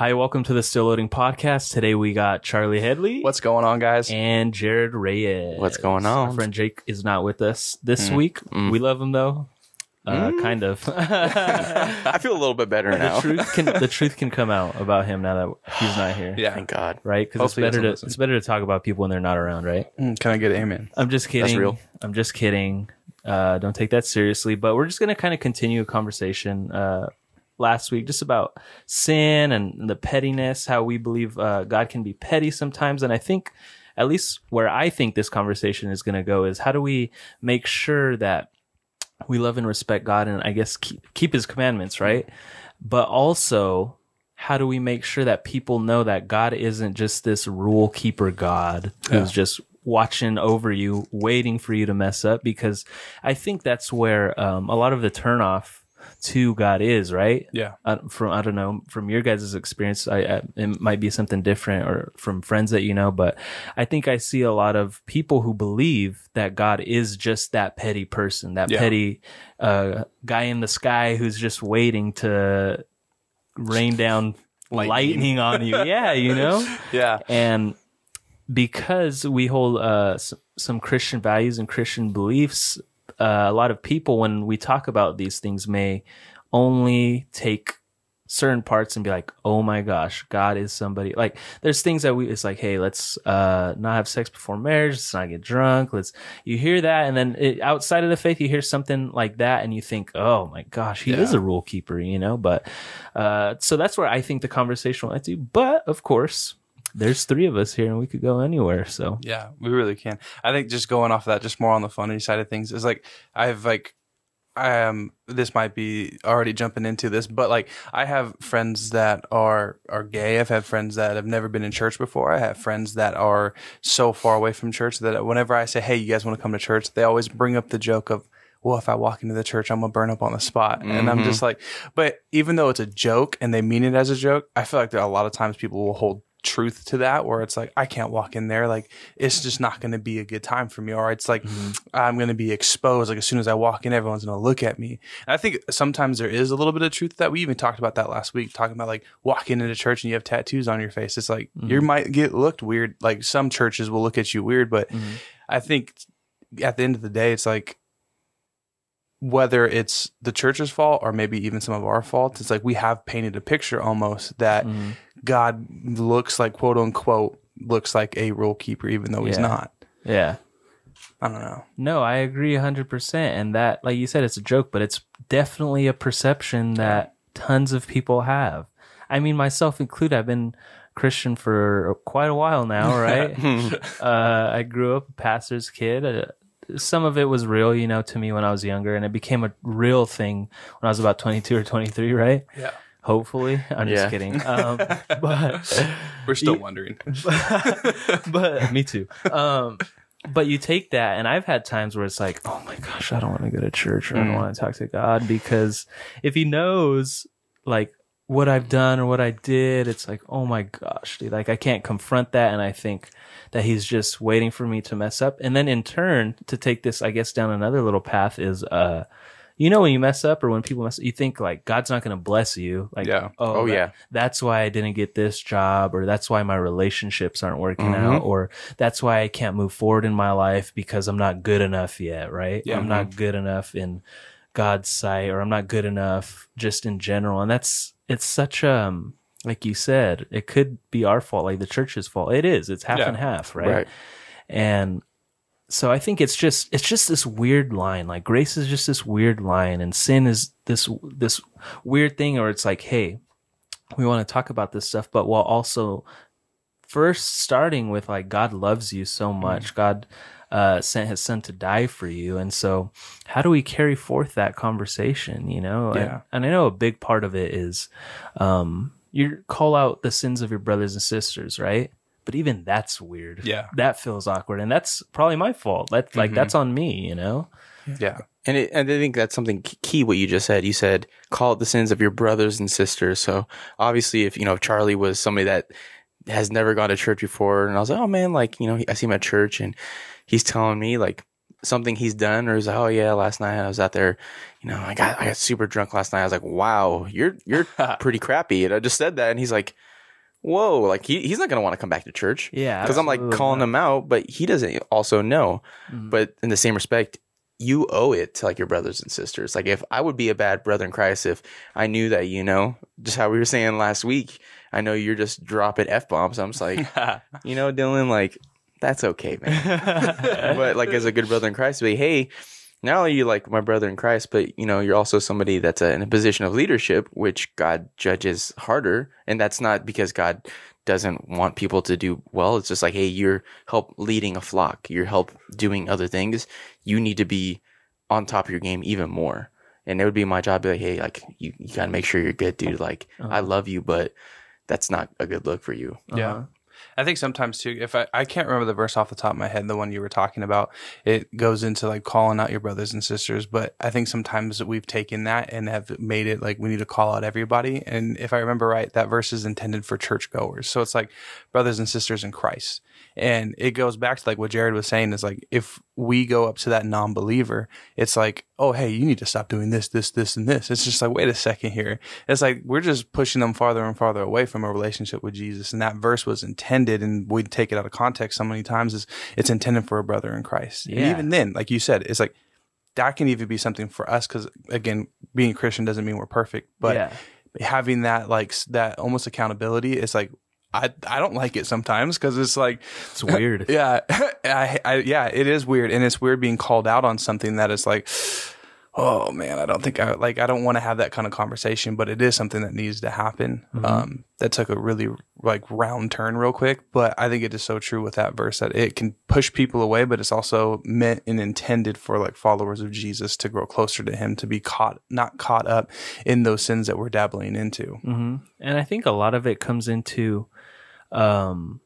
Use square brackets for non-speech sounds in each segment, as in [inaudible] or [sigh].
Hi, welcome to the Still Loading podcast. Today we got Charlie Headley What's going on, guys? and Jared Reyes. What's going Our on? friend Jake is not with us this Mm. week. Mm. We love him though. Uh, Kind of. [laughs] [laughs] I feel a little bit better the now. truth can the [laughs] truth can come out about him now that he's not here. Yeah. Thank God. Right? Because it's Hopefully he better doesn't to listen. it's better to talk about people when they're not around, right? Mm, Can I get an amen? I'm just kidding. real. I'm just kidding. Uh, don't take that seriously. But we're just going to kind of continue a conversation uh, last week just about sin and the pettiness, how we believe uh, God can be petty sometimes. And I think, at least where I think this conversation is going to go, is how do we make sure that we love and respect God and I guess keep, keep his commandments, right? But also, how do we make sure that people know that God isn't just this rule keeper God who's Yeah. just watching over you, waiting for you to mess up? Because I think that's where um, a lot of the turnoff to God is, right? Yeah. uh, from I don't know from your guys' experience, I, I it might be something different, or from friends that you know. But I think I see a lot of people who believe that God is just that petty person, that Yeah. petty uh, guy in the sky who's just waiting to rain down lightning, Lightning. on you. [laughs] Yeah, you know. Yeah. And because we hold uh, some Christian values and Christian beliefs, uh, a lot of people, when we talk about these things, may only take certain parts and be like, "Oh my gosh, God is somebody." Like, there's things that we. It's like, "Hey, let's uh, not have sex before marriage. Let's not get drunk." Let's. You hear that, and then it, outside of the faith, you hear something like that, and you think, "Oh my gosh, he is a rule keeper," you know. But uh, so that's where I think the conversation will to. But of course, there's three of us here, and we could go anywhere. So Yeah, we really can. I think just going off of that, just more on the funny side of things, is like I have like I am. this might be already jumping into this, but like I have friends that are are gay. I've had friends that have never been in church before. I have friends that are so far away from church that whenever I say, "Hey, you guys want to come to church?" they always bring up the joke of well, if I walk into the church, I'm gonna burn up on the spot. And I'm Mhm. just like, but even though it's a joke and they mean it as a joke, I feel like there are a lot of times people will hold truth to that where it's like, I can't walk in there. Like, it's just not gonna be a good time for me. Or it's like, mm-hmm. I'm gonna be exposed. Like, as soon as I walk in, everyone's gonna look at me. And I think sometimes there is a little bit of truth to that. We even talked about that last week, talking about like walking into church and you have tattoos on your face. It's like, you mm-hmm. might get looked weird. Like, some churches will look at you weird, but mm-hmm. I think at the end of the day, it's like whether it's the church's fault or maybe even some of our fault, it's like we have painted a picture almost that Mm-hmm. God looks like quote unquote looks like a rule keeper, even though he's not. yeah. I don't know. No, I agree 100%. And that, like you said, it's a joke, but it's definitely a perception that tons of people have. I mean, myself included, I've been Christian for quite a while now, right? [laughs] uh, I grew up a pastor's kid. Some of it was real, you know, to me when I was younger, and it became a real thing when I was about 22 or 23, right? Yeah. Hopefully. I'm just kidding. [laughs] Um, but [laughs] We're still You- wondering. [laughs] but me too. Um, but you take that, and I've had times where it's like, oh my gosh, I don't want to go to church or I don't Mm. want to talk to God because if He knows like what I've done or what I did, it's like, oh my gosh, dude, like I can't confront that, and I think that He's just waiting for me to mess up, and then in turn to take this, I guess, down another little path is, uh. You know when you mess up or when people mess up, you think like God's not going to bless you. Like, Yeah. oh, Oh, that- yeah. that's why I didn't get this job, or that's why my relationships aren't working Mhm. out, or that's why I can't move forward in my life because I'm not good enough yet, right? Yeah. I'm not good enough in God's sight, or I'm not good enough just in general. And that's, it's such, um, like you said, it could be our fault, like the church's fault. It is. It's half Yeah. and half, right? Right. And so I think it's just it's just this weird line. Like grace is just this weird line, and sin is this this weird thing. Or it's like, hey, we want to talk about this stuff, but while also first starting with like God loves you so Mm-hmm. much, God uh, sent His Son to die for you, and so how do we carry forth that conversation? You know, Yeah. and, and I know a big part of it is um, you call out the sins of your brothers and sisters, right? But even that's weird. Yeah. That feels awkward. And that's probably my fault. That's like, Mhm. that's on me, you know? Yeah. And it, and I think that's something key. What you just said, you said call it the sins of your brothers and sisters. So obviously, if you know if Charlie was somebody that has never gone to church before, and I was like, oh man, like you know, I see him at church, and he's telling me like something he's done, or he's like, oh yeah, last night I was out there, you know, I got I got super drunk last night. I was like, wow, you're you're [laughs] pretty crappy, and I just said that, and he's like, whoa, like he, he's not gonna want to come back to church, Yeah, because I'm like calling not. him out, but he doesn't also know. Mhm. But in the same respect, you owe it to like your brothers and sisters. Like if I would be a bad brother in Christ if I knew that, you know, just how we were saying last week, I know you're just dropping F bombs. I'm just like, [laughs] you know, Dylan, like, that's okay, man. [laughs] but like as a good brother in Christ, be hey, not only are you like my brother in Christ, but you know, you're also somebody that's uh, in a position of leadership, which God judges harder. And that's not because God doesn't want people to do well. It's just like, hey, you're help leading a flock, you're help doing other things. You need to be on top of your game even more. And it would be my job to be like, hey, like you, you gotta make sure you're good, dude. Like I love you, but that's not a good look for you. Yeah. I think sometimes too, if I, I can't remember the verse off the top of my head, the one you were talking about, it goes into like calling out your brothers and sisters. But I think sometimes we've taken that and have made it like we need to call out everybody. And if I remember right, that verse is intended for churchgoers. So it's like brothers and sisters in Christ. And it goes back to like what Jared was saying is like if we go up to that non believer, it's like, oh, hey, you need to stop doing this, this, this, and this. It's just like, wait a second here. It's like we're just pushing them farther and farther away from a relationship with Jesus. And that verse was intended, and we take it out of context so many times, is it's intended for a brother in Christ. And even then, like you said, it's like that can even be something for us because, again, being Christian doesn't mean we're perfect, but yeah. having that like that almost accountability is like I I don't like it sometimes because it's like It's weird. [laughs] yeah. [laughs] I, I yeah it is weird and it's weird being called out on something that is like oh man I don't think I like I don't want to have that kind of conversation but it is something that needs to happen. Um that took a really like round turn real quick but I think it is so true with that verse that it can push people away but it's also meant and intended for like followers of Jesus to grow closer to him to be caught not caught up in those sins that we're dabbling into. Hmm And I think a lot of it comes into um,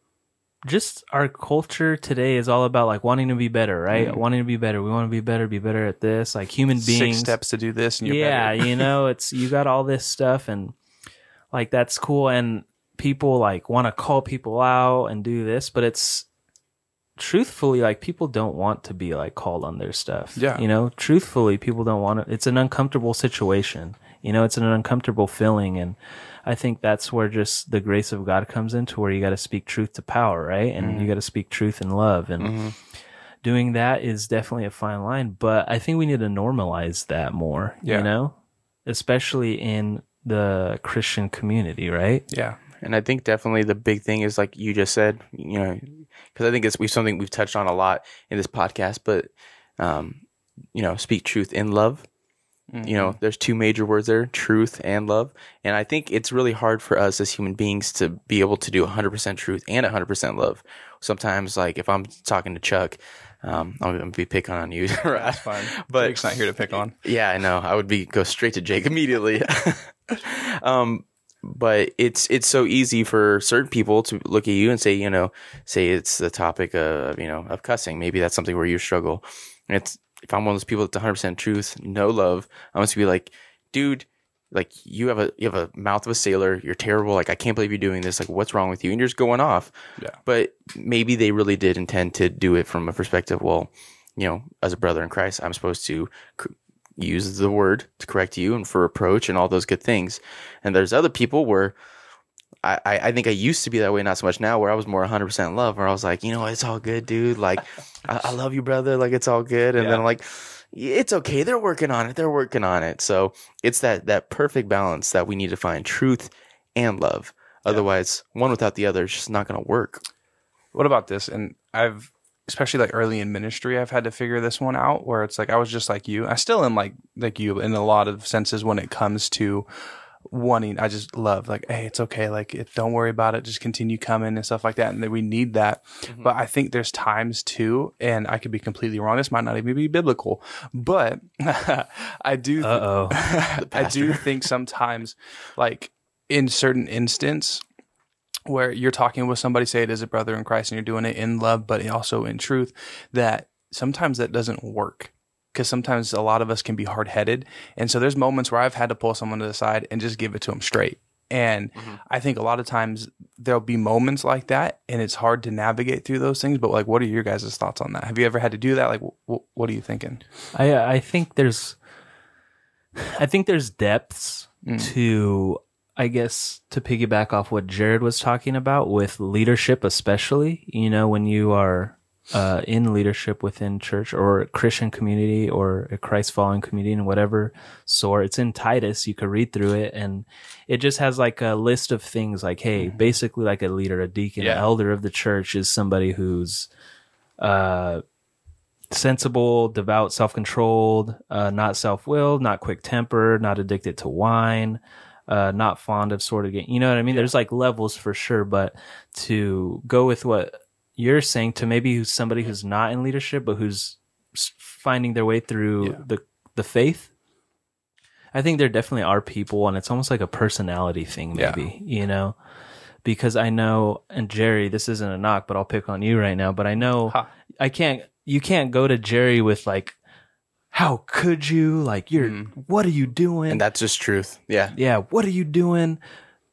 just our culture today is all about like wanting to be better, right? Wanting to be better. We want to be better, be better at this. Like human beings. six steps to do this and you're yeah, you know, [laughs] it's you got all this stuff and like that's cool and people like want to call people out and do this, but it's truthfully like people don't want to be like called on their stuff. Yeah. You know, truthfully people don't want to it's an uncomfortable situation. You know, it's an uncomfortable feeling and I think that's where just the grace of God comes into where you got to speak truth to power, right? And you got to speak truth in love and doing that is definitely a fine line, but I think we need to normalize that more, Yeah. you know, especially in the Christian community, right? yeah And I think definitely the big thing is like you just said, you know, because I think it's we something we've touched on a lot in this podcast, but um, you know, speak truth in love. You know, there's two major words there, truth and love. And I think it's really hard for us as human beings to be able to do 100% truth and 100% love. Sometimes, like if I'm talking to Chuck, um, I'm to be picking on you. [laughs] that's fine [laughs] But- Jake's not here to pick on Yeah, I know. I would be go straight to Jake immediately. [laughs] um, but it's it's so easy for certain people to look at you and say, you know, say it's the topic of you know of cussing. Maybe that's something where you struggle. And it's if I'm one of those people that's 100 percent truth, no love. I'm just be like, dude. Like you have a you have a mouth of a sailor. You're terrible. Like I can't believe you're doing this. Like what's wrong with you? And you're just going off. Yeah. But maybe they really did intend to do it from a perspective. Well, you know, as a brother in Christ, I'm supposed to use the word to correct you and for reproach and all those good things. And there's other people where I, I, think I used to be that way, not so much now, where I was more 100% love, where I was like, you know, it's all good, dude. Like, I, I love you, brother. Like, it's all good. And Yeah. then I'm like, it's okay. They're working on it. They're working on it. So it's that, that perfect balance that we need to find truth and love. Otherwise, one without the other is just not going to work. what about this and i've especially like early in ministry i've had to figure this one out where it's like i was just like you i still am like like you in a lot of senses when it comes to wanting i just love like hey it's okay like it, don't worry about it just continue coming and stuff like that and that we need that but i think there's times too and i could be completely wrong this might not even be biblical but [laughs] i do oh. [laughs] I do think sometimes, like in certain instance, where you're talking with somebody, say it is a brother in Christ, and you're doing it in love, but also in truth, that sometimes that doesn't work. Because sometimes a lot of us can be hard headed. And so there's moments where I've had to pull someone to the side and just give it to them straight. And mm-hmm. I think a lot of times there'll be moments like that, and it's hard to navigate through those things. But like, what are your guys' thoughts on that? Have you ever had to do that? Like, wh- what are you thinking? I uh, I think there's I think there's depths mm. to I guess to piggyback off what Jared was talking about with leadership especially, you know, when you are uh, in leadership within church or Christian community or a Christ following community and whatever sort. It's in Titus. You could read through it and it just has like a list of things like, hey, basically like a leader, a deacon, Yeah. elder of the church is somebody who's uh sensible, devout, self-controlled, uh, not self-willed, not quick-tempered, not addicted to wine, uh, not fond of sort of game. You know what I mean? There's like levels for sure, but to go with what you're saying to maybe who's somebody who's not in leadership, but who's finding their way through Yeah. the, the faith. I think there definitely are people and it's almost like a personality thing, Yeah. maybe, you know, because I know, and Jerry, this isn't a knock, but I'll pick on you right now, but I know Ha. I can't, you can't go to Jerry with like, how could you? Like, you're, mm-hmm. what are you doing? And that's just truth. Yeah. yeah, what are you doing?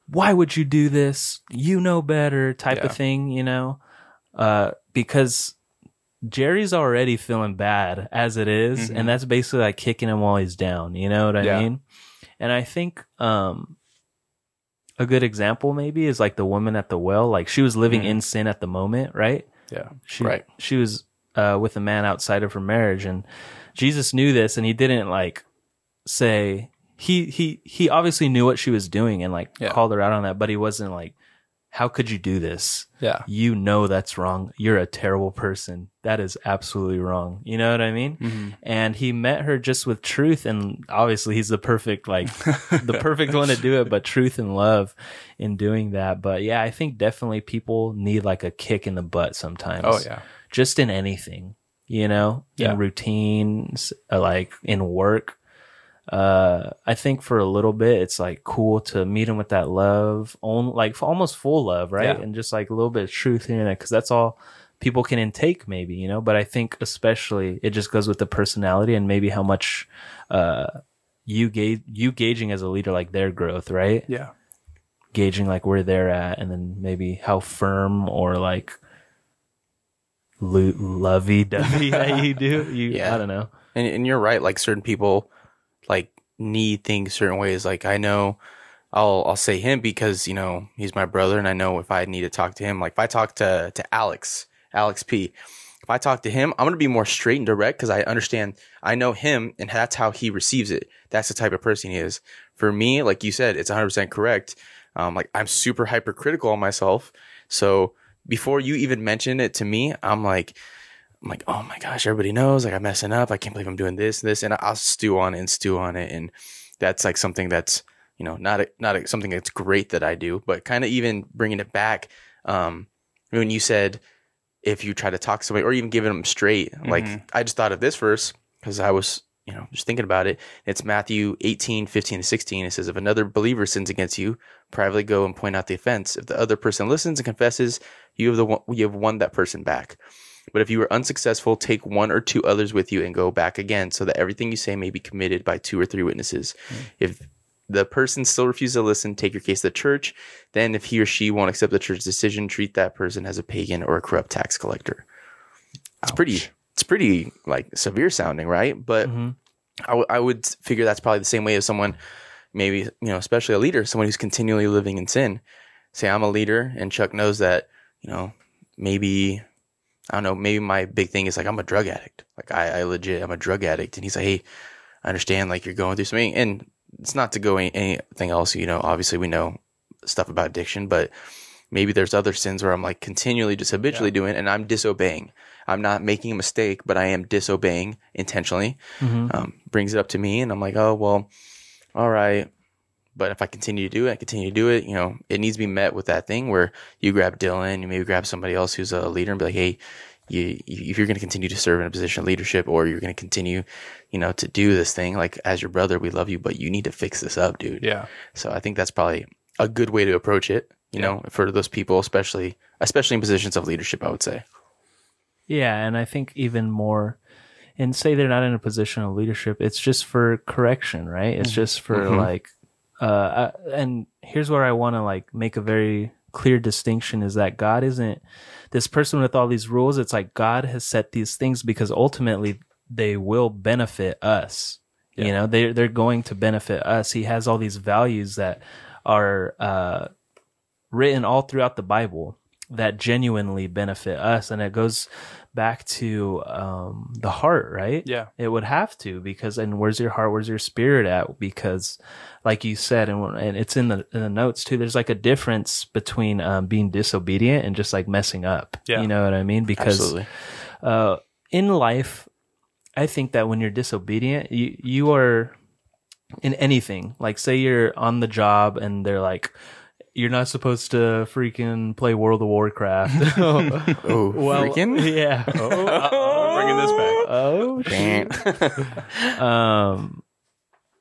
Why would you do this? You know better type Yeah. of thing, you know? Uh, because Jerry's already feeling bad as it is, and that's basically like kicking him while he's down. You know what I Mm-hmm. Yeah. mean? And I think, um, a good example maybe is like the woman at the well. Like she was living in sin at the moment, right? Yeah. She, Right. She was uh, with a man outside of her marriage, and Jesus knew this, and he didn't like say he he he obviously knew what she was doing and like Yeah. called her out on that, but he wasn't like, "How could you do this? Yeah. You know that's wrong. You're a terrible person. That is absolutely wrong." You know what I mean? Mm-hmm. And he met her just with truth, and obviously he's the perfect like [laughs] the perfect one to do it, but truth and love in doing that. But yeah, I think definitely people need like a kick in the butt sometimes Oh yeah. just in anything, you know, Yeah. in routines, uh, like in work. Uh, I think for a little bit, it's like cool to meet him with that love, on like almost full love, right? Yeah. And just like a little bit of truth in it, because that's all people can intake, maybe, you know. But I think especially it just goes with the personality and maybe how much uh you gauge you gauging as a leader, like their growth, right? Yeah. gauging like where they're at and then maybe how firm or like lo- lovey-dovey [laughs] that you do you Yeah. i don't know And, and you're right. Like certain people, like need things certain ways. Like I know, I'll I'll say him because you know he's my brother, and I know if I need to talk to him, like if I talk to to Alex, Alex P, if I talk to him, I'm gonna be more straight and direct because I understand, I know him, and that's how he receives it. That's the type of person he is. For me, like you said, it's 100 percent correct. Um, like I'm super hypercritical on myself, so before you even mention it to me, I'm like. I'm like, oh my gosh, everybody knows, like I'm messing up. I can't believe I'm doing this and this, and I'll stew on it and stew on it, and that's like something that's you know not a, not a, something that's great that I do, but kind of even bringing it back. Um, when you said if you try to talk to somebody or even giving them straight, like I just thought of this verse because I was you know just thinking about it. It's Matthew 18, 15 to 16. It says, if another believer sins against you, privately go and point out the offense. If the other person listens and confesses, you have the one, you have won that person back. But if you are unsuccessful, take one or two others with you and go back again, so that everything you say may be committed by two or three witnesses. Mm. If the person still refuses to listen, take your case to the church. Then, if he or she won't accept the church's decision, treat that person as a pagan or a corrupt tax collector. It's pretty, it's pretty like severe sounding, right? But mm-hmm. I, w- I would figure that's probably the same way as someone, maybe you know, especially a leader, someone who's continually living in sin. Say I'm a leader, and Chuck knows that, you know, maybe I don't know, maybe my big thing is like I'm a drug addict. Like I, I legit I'm a drug addict. And he's like, Hey, I understand like you're going through something and it's not to go any, anything else, you know, obviously we know stuff about addiction, but maybe there's other sins where I'm like continually just habitually doing and I'm disobeying. I'm not making a mistake, but I am disobeying intentionally. Um, brings it up to me and I'm like, oh well, all right. But if I continue to do it, I continue to do it, you know, it needs to be met with that thing where you grab Dylan, you maybe grab somebody else who's a leader and be like, hey, you, you if you're going to continue to serve in a position of leadership or you're going to continue, you know, to do this thing, like as your brother, we love you, but you need to fix this up, dude. Yeah. So I think that's probably a good way to approach it, you know, for those people, especially, especially in positions of leadership, I would say. yeah and i think even more and say they're not in a position of leadership it's just for correction right it's mm-hmm. just for mm-hmm. like uh and here's where i want to like make a very clear distinction is that God isn't this person with all these rules. It's like God has set these things because ultimately they will benefit us. You know, they they're going to benefit us. He has all these values that are uh, written all throughout the Bible that genuinely benefit us, and it goes back to um, the heart, right? Yeah. It would have to because, and where's your heart? Where's your spirit at? Because, like you said, and and it's in the in the notes too. There's like a difference between um, being disobedient and just like messing up. Yeah. You know what I mean? Because uh, in life, I think that when you're disobedient, you you are in anything. Like, say you're on the job and they're like, "You're not supposed to freaking play World of Warcraft." [laughs] Oh, [laughs] well, freaking. yeah. Oh, Bringing this back. oh Damn. [laughs] um,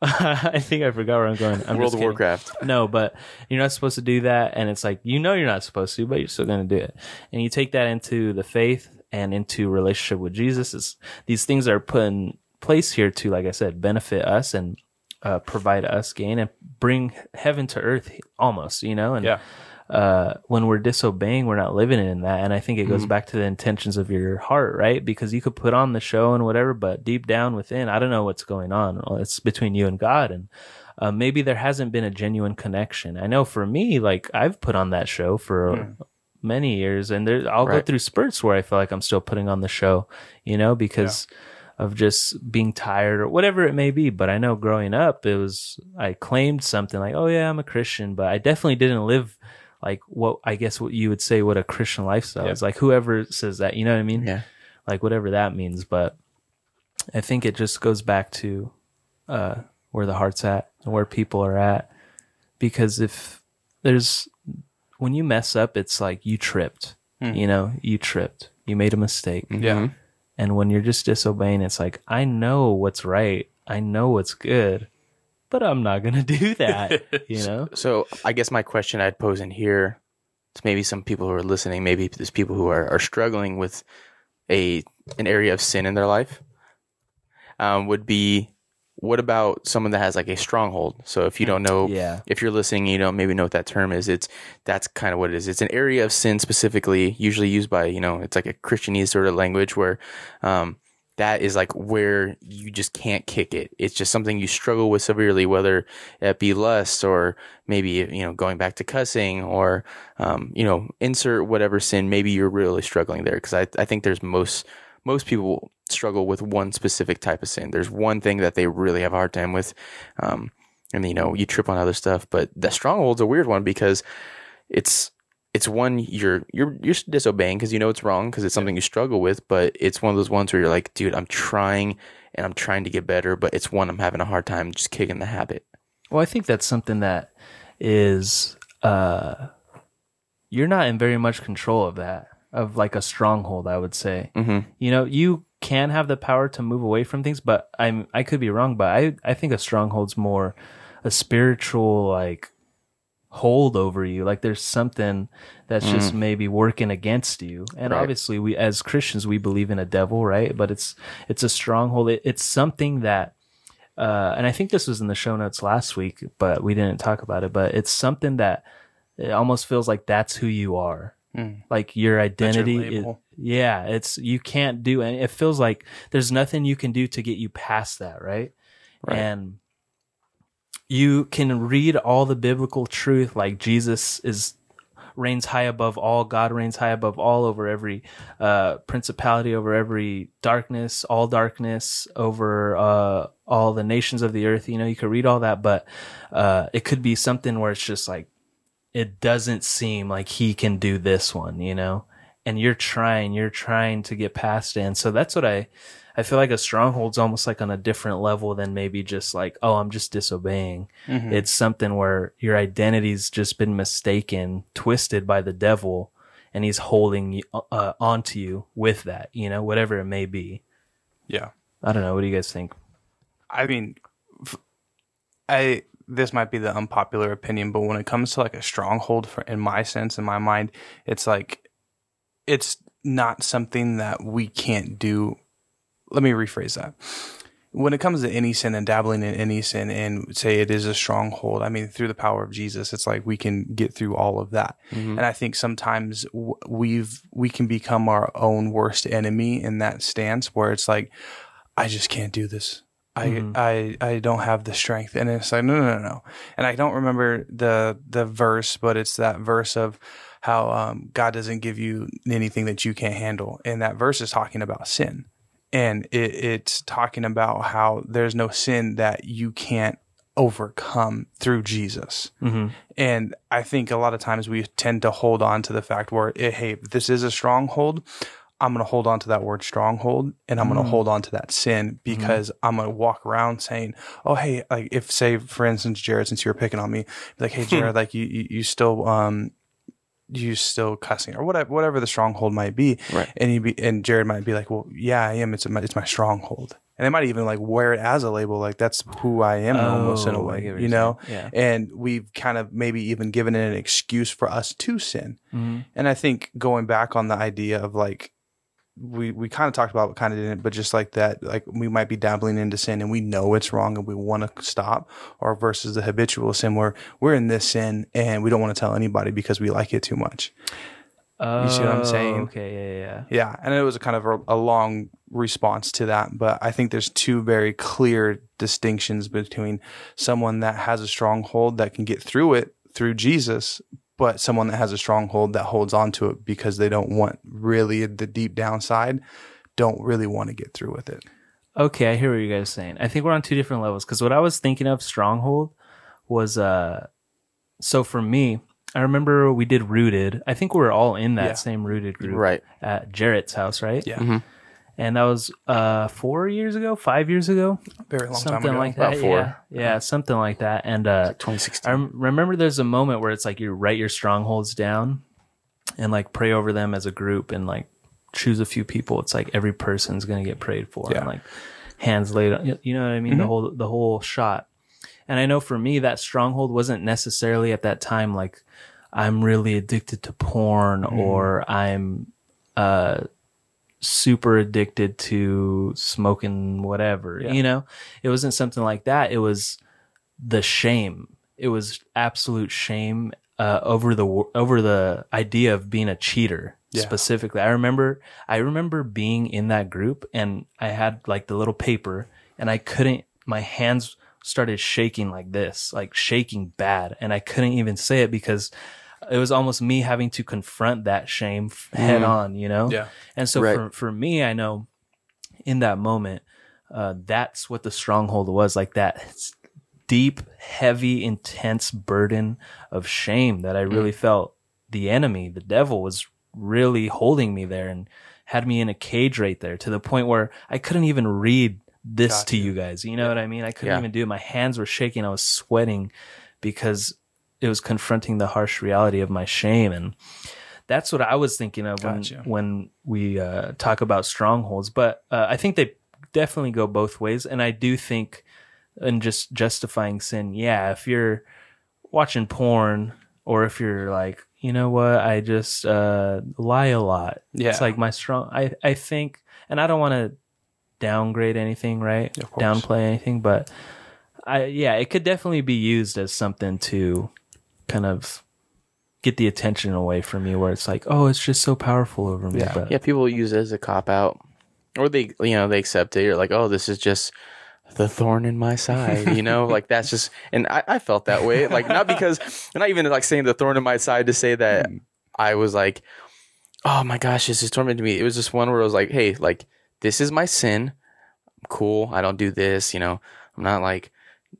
I think I forgot where I'm going. I'm World just of. Warcraft. No, but you're not supposed to do that, and it's like you know you're not supposed to, but you're still going to do it. And you take that into the faith and into relationship with Jesus. Is these things are put in place here to, like I said, benefit us and uh, provide us gain and bring heaven to earth, almost. You know, and Yeah. uh, when we're disobeying, we're not living in that. And I think it goes back to the intentions of your heart, right? Because you could put on the show and whatever, but deep down within, I don't know what's going on. It's between you and God. And uh, maybe there hasn't been a genuine connection. I know for me, like I've put on that show for many years and there, I'll go through spurts where I feel like I'm still putting on the show, you know, because of just being tired or whatever it may be. But I know growing up, it was, I claimed something like, oh yeah, I'm a Christian, but I definitely didn't live like what I guess what you would say what a Christian lifestyle Yeah. is. Like whoever says that, you know what I mean? Yeah. Like whatever that means. But I think it just goes back to uh, where the heart's at and where people are at. Because if there's when you mess up, it's like you tripped. You know, you tripped. You made a mistake. Yeah. And when you're just disobeying, it's like, I know what's right. I know what's good, but I'm not going [laughs] to do that, you [laughs] know? So I guess my question I'd pose in here to maybe some people who are listening, maybe there's people who are, are struggling with a an area of sin in their life, um, would be what about someone that has like a stronghold? So if you don't know, Yeah. if you're listening, you don't maybe know what that term is. It's that's kind of what it is. It's an area of sin specifically, usually used by you know, it's like a Christianese sort of language where. Um, that is like where you just can't kick it. It's just something you struggle with severely, whether it be lust or maybe, you know, going back to cussing or, um, you know, insert whatever sin. Maybe you're really struggling there. Cause I, I think there's most, most people struggle with one specific type of sin. There's one thing that they really have a hard time with. Um, and you know, you trip on other stuff, but the stronghold's a weird one because it's, it's one you're you're you're disobeying because you know it's wrong because it's something you struggle with, but it's one of those ones where you're like, dude, I'm trying and I'm trying to get better, but it's one I'm having a hard time just kicking the habit. Well, I think that's something that is, uh, you're not in very much control of that, of like a stronghold, I would say. Mm-hmm. You know, you can have the power to move away from things, but I'm, I could be wrong, but I, I think a stronghold's more a spiritual, like, hold over you. Like there's something that's just maybe working against you. And Right. obviously we, as Christians, we believe in a devil, right? But it's, it's a stronghold. It, it's something that, uh, and I think this was in the show notes last week, but we didn't talk about it, but it's something that it almost feels like that's who you are. Like your identity. is- yeah. It's, you can't do, and it feels like there's nothing you can do to get you past that. Right. Right. And you can read all the biblical truth, like Jesus is reigns high above all. God reigns high above all over every uh, principality, over every darkness, all darkness, over uh, all the nations of the earth. You know, you could read all that, but uh, it could be something where it's just like it doesn't seem like he can do this one, you know. And you're trying, you're trying to get past it, and so that's what I, I feel like a stronghold's almost like on a different level than maybe just like, oh, I'm just disobeying. It's something where your identity's just been mistaken, twisted by the devil, and he's holding you, uh, onto you with that, you know, whatever it may be. Yeah. I don't know. What do you guys think? I mean, I this might be the unpopular opinion, but when it comes to like a stronghold, for in my sense, in my mind, it's like it's not something that we can't do. Let me rephrase that. when it comes to any sin and dabbling in any sin and say it is a stronghold, I mean, through the power of Jesus, it's like we can get through all of that. Mm-hmm. And I think sometimes we've, we can become our own worst enemy in that stance where it's like, I just can't do this. I, I, I don't have the strength. And it's like, no, no, no, no. And I don't remember the, the verse, but it's that verse of how, um, God doesn't give you anything that you can't handle. And that verse is talking about sin and it, it's talking about how there's no sin that you can't overcome through Jesus. And I think a lot of times we tend to hold on to the fact where, hey, this is a stronghold. I'm going to hold on to that word stronghold and I'm going to hold on to that sin because I'm going to walk around saying, oh, hey, like if say, for instance, Jared, since you were picking on me, like, hey, Jared, like you, you, you still, um, you still cussing or whatever, whatever the stronghold might be. Right. And you be, and Jared might be like, well, yeah, I am. It's my, it's my stronghold. And they might even like wear it as a label. Like that's who I am almost in a Oh, way, you know? Yeah. And we've kind of maybe even given it an excuse for us to sin. Mm-hmm. And I think going back on the idea of like, we, we kind of talked about, what kind of didn't, but just like that, like we might be dabbling into sin and we know it's wrong and we want to stop, or versus the habitual sin where we're in this sin and we don't want to tell anybody because we like it too much. Oh, see what I'm oh, saying? Okay, yeah, yeah, yeah. Yeah, and it was a kind of a, a long response to that, but I think there's two very clear distinctions between someone that has a stronghold that can get through it through Jesus, but someone that has a stronghold that holds on to it because they don't want really the deep downside, don't really want to get through with it. Okay, I hear what you guys are saying. I think we're on two different levels because what I was thinking of stronghold was uh so for me, I remember we did rooted. I think we were all in that Yeah. same rooted group Right. at Jarrett's house, right? Yeah, And that was uh four years ago, five years ago, very long time something ago. like that. About four. Yeah, yeah, something like that. And uh, 2016. I remember there's a moment where it's like you write your strongholds down and like pray over them as a group and like choose a few people. It's like every person's gonna get prayed for Yeah. and like hands laid on. You know what I mean? The whole the whole shot. And I know for me that stronghold wasn't necessarily at that time like I'm really addicted to porn or I'm uh super addicted to smoking whatever you know? It wasn't something like that. It was the shame. It was absolute shame uh, over the over the idea of being a cheater Yeah. specifically. I remember i remember being in that group and i had like the little paper and i couldn't my hands started shaking like this like shaking bad and i couldn't even say it because it was almost me having to confront that shame f- head on you know Yeah. and so Right. for, for me, I know in that moment, uh, that's what the stronghold was like that deep, heavy, intense burden of shame that I really felt the enemy, the devil was really holding me there and had me in a cage right there to the point where I couldn't even read this Got to you. guys. You know what I mean? I couldn't Yeah. even do it. My hands were shaking. I was sweating because it was confronting the harsh reality of my shame. And that's what I was thinking of when, Gotcha. when we uh, talk about strongholds. But uh, I think they definitely go both ways. And I do think, in just justifying sin, yeah, if you're watching porn or if you're like, you know what, I just uh, lie a lot. Yeah. It's like my strong, I, I think, and I don't want to downgrade anything, right? Downplay anything, but I, yeah, it could definitely be used as something to kind of get the attention away from you where it's like, oh, it's just so powerful over me. Yeah. But Yeah, people use it as a cop out, or they, you know, they accept it. You're like, oh, this is just the thorn in my side, you know, [laughs] like that's just. And I, I felt that way, like not because, not even like saying the thorn in my side to say that hmm. I was like, oh my gosh, this is tormenting me. It was just one where I was like, hey, like this is my sin. I'm cool. I don't do this. You know, I'm not like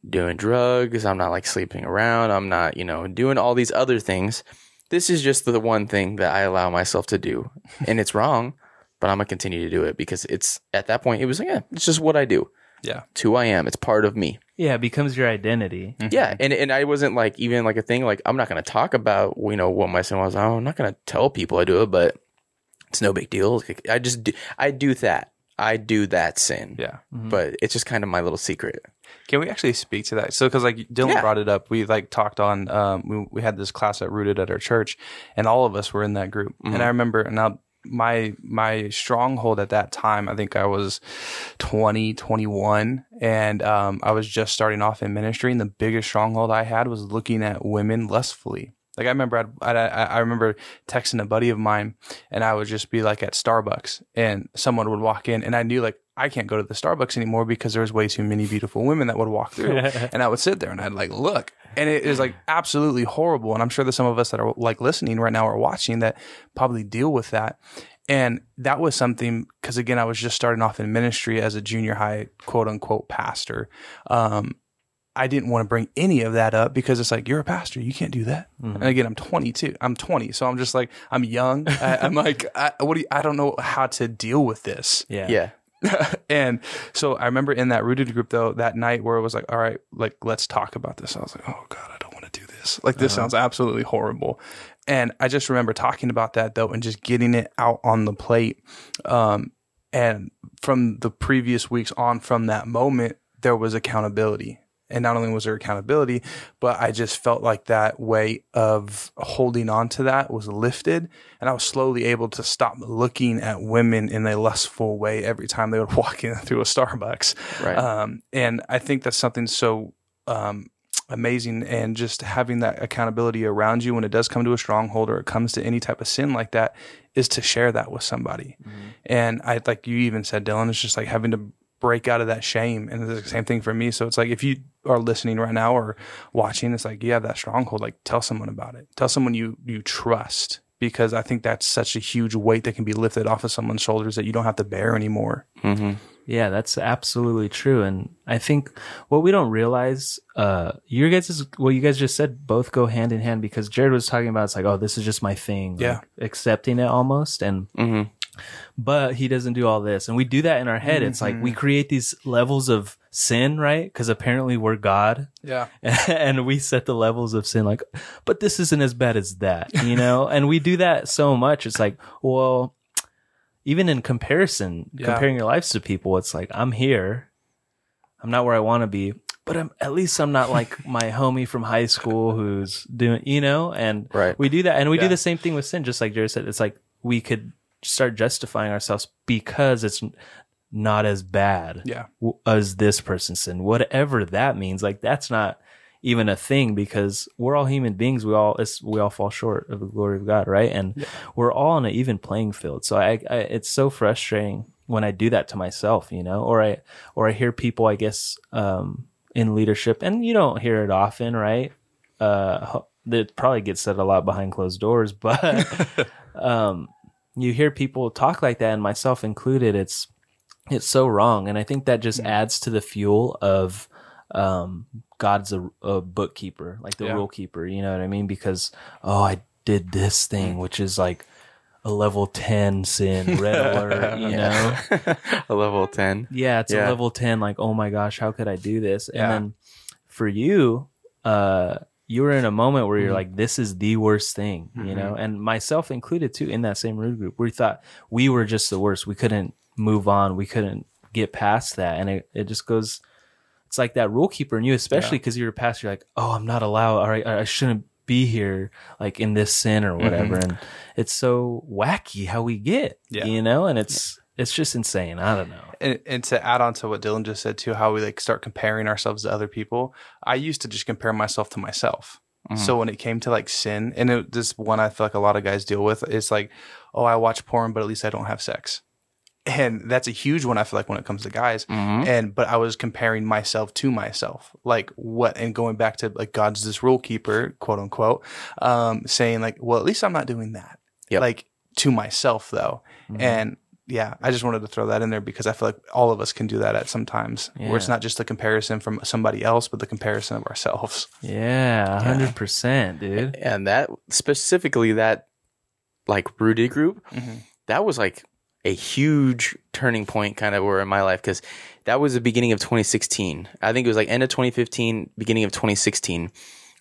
doing drugs. I'm not like sleeping around. I'm not, you know, doing all these other things. This is just the one thing that I allow myself to do. [laughs] And it's wrong, but I'm going to continue to do it because it's at that point, it was like, yeah, it's just what I do. Yeah. It's who I am. It's part of me. yeah, it becomes your identity. Mm-hmm. Yeah, and and I wasn't like even like a thing like I'm not going to talk about you know what my sin was. I'm not going to tell people I do it, but it's no big deal. I just do, I do that. I do that sin. Yeah. but it's just kind of my little secret. Can we actually speak to that? So, because like Dylan Yeah. brought it up, we like talked on. Um, we we had this class at Rooted at our church, and all of us were in that group. And I remember now my my stronghold at that time i think i was 20 21 and um, i was just starting off in ministry and the biggest stronghold i had was looking at women lustfully like i remember I'd, I'd, i I remember texting a buddy of mine and i would just be like at starbucks and someone would walk in and i knew like i can't go to the starbucks anymore because there's way too many beautiful women that would walk through [laughs] and i would sit there and i'd like look and it is like absolutely horrible and i'm sure that some of us that are like listening right now or watching that probably deal with that and that was something because again i was just starting off in ministry as a junior high quote unquote pastor um, i didn't want to bring any of that up because it's like you're a pastor you can't do that and again i'm 22 i'm 20 so i'm just like i'm young I, [laughs] i'm like I, what do you, i don't know how to deal with this Yeah. Yeah. [laughs] and so I remember in that rooted group though that night where it was like, all right, like let's talk about this. I was like, oh god, I don't want to do this. Like this sounds absolutely horrible. And I just remember talking about that though and just getting it out on the plate. Um, and from the previous weeks on, from that moment, there was accountability. And not only was there accountability, but I just felt like that weight of holding on to that was lifted. And I was slowly able to stop looking at women in a lustful way every time they would [laughs] walk in through a Starbucks. Right. Um, and I think that's something so um, amazing. And just having that accountability around you when it does come to a stronghold or it comes to any type of sin like that is to share that with somebody. And I, like you even said, Dylan, it's just like having to break out of that shame. And it's the same thing for me. So it's like if you are listening right now or watching, it's like you have that stronghold, like tell someone about it. Tell someone you you trust. Because I think that's such a huge weight that can be lifted off of someone's shoulders that you don't have to bear anymore. Mm-hmm. Yeah, that's absolutely true. And I think what we don't realize, uh, your guys, what you guys just said, both go hand in hand because Jared was talking about it's like, oh, this is just my thing. like, Yeah. accepting it almost. And, Mm-hmm. but he doesn't do all this. And we do that in our head. It's like we create these levels of sin, right? Because apparently we're God. Yeah. [laughs] and we set the levels of sin like, but this isn't as bad as that, you know? [laughs] and we do that so much. It's like, well, even in comparison, Yeah. comparing your lives to people, it's like, I'm here. I'm not where I want to be, but I'm, at least I'm not like [laughs] my homie from high school who's doing, you know? And Right. we do that. And we do the same thing with sin, just like Jared said. It's like we could start justifying ourselves because it's not as bad Yeah. as this person sin, whatever that means. Like that's not even a thing because we're all human beings. We all it's, we all fall short of the glory of God, right? And we're all on an even playing field. So I, I it's so frustrating when I do that to myself, you know, or I or I hear people, I guess, um, in leadership, and you don't hear it often, right? Uh, that probably gets said a lot behind closed doors, [laughs] but [laughs] um, you hear people talk like that, and myself included. It's it's so wrong, and I think that just adds to the fuel of um, God's a, a bookkeeper, like the Yeah. rule keeper. You know what I mean? Because oh, I did this thing, which is like a level ten sin, red alert. [laughs] You know? [laughs] a level 10. Yeah, it's Yeah. a level 10 like, "Oh my gosh, how could I do this?" And Yeah. then for you, uh you were in a moment where Mm-hmm. you're like, "This is the worst thing," you know, and myself included too in that same root group. We thought we were just the worst. We couldn't move on. We couldn't get past that, and it it just goes. It's like that rule keeper in you, especially because you're a pastor. You're like, "Oh, I'm not allowed. All right, I shouldn't be here, like in this sin or whatever." Mm-hmm. And it's so wacky how we get, Yeah. you know, and it's it's just insane. I don't know. and, and to add on to what Dylan just said too, how we like start comparing ourselves to other people. I used to just compare myself to myself. Mm-hmm. So when it came to like sin, and it, this one I feel like a lot of guys deal with, it's like, oh, I watch porn, but at least I don't have sex, and that's a huge one. I feel like when it comes to guys, mm-hmm. and but I was comparing myself to myself, like what, and going back to like God's this rule keeper, quote unquote, um, saying like, well, at least I'm not doing that, Yep. like to myself though, mm-hmm. and yeah, I just wanted to throw that in there because I feel like all of us can do that at some times, where it's not just the comparison from somebody else, but the comparison of ourselves. Yeah, hundred percent, dude. And that specifically, that like rooted group, mm-hmm. that was like a huge turning point kind of where in my life because that was the beginning of 2016. I think it was like end of 2015, beginning of 2016.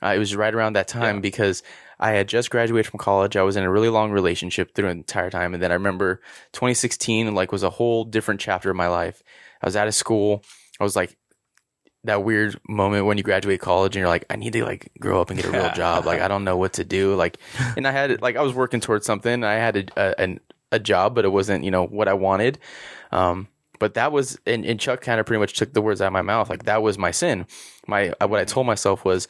Uh, it was right around that time Yeah. because I had just graduated from college. I was in a really long relationship through the entire time. And then I remember 2016 like was a whole different chapter of my life. I was out of school. I was like that weird moment when you graduate college and you're like, I need to like grow up and get a real job. Like I don't know what to do. Like, [laughs] and I had like I was working towards something. I had a, a, an a job, but it wasn't, you know, what I wanted. Um, but that was, and, and Chuck kind of pretty much took the words out of my mouth. Like that was my sin. My, uh, what I told myself was,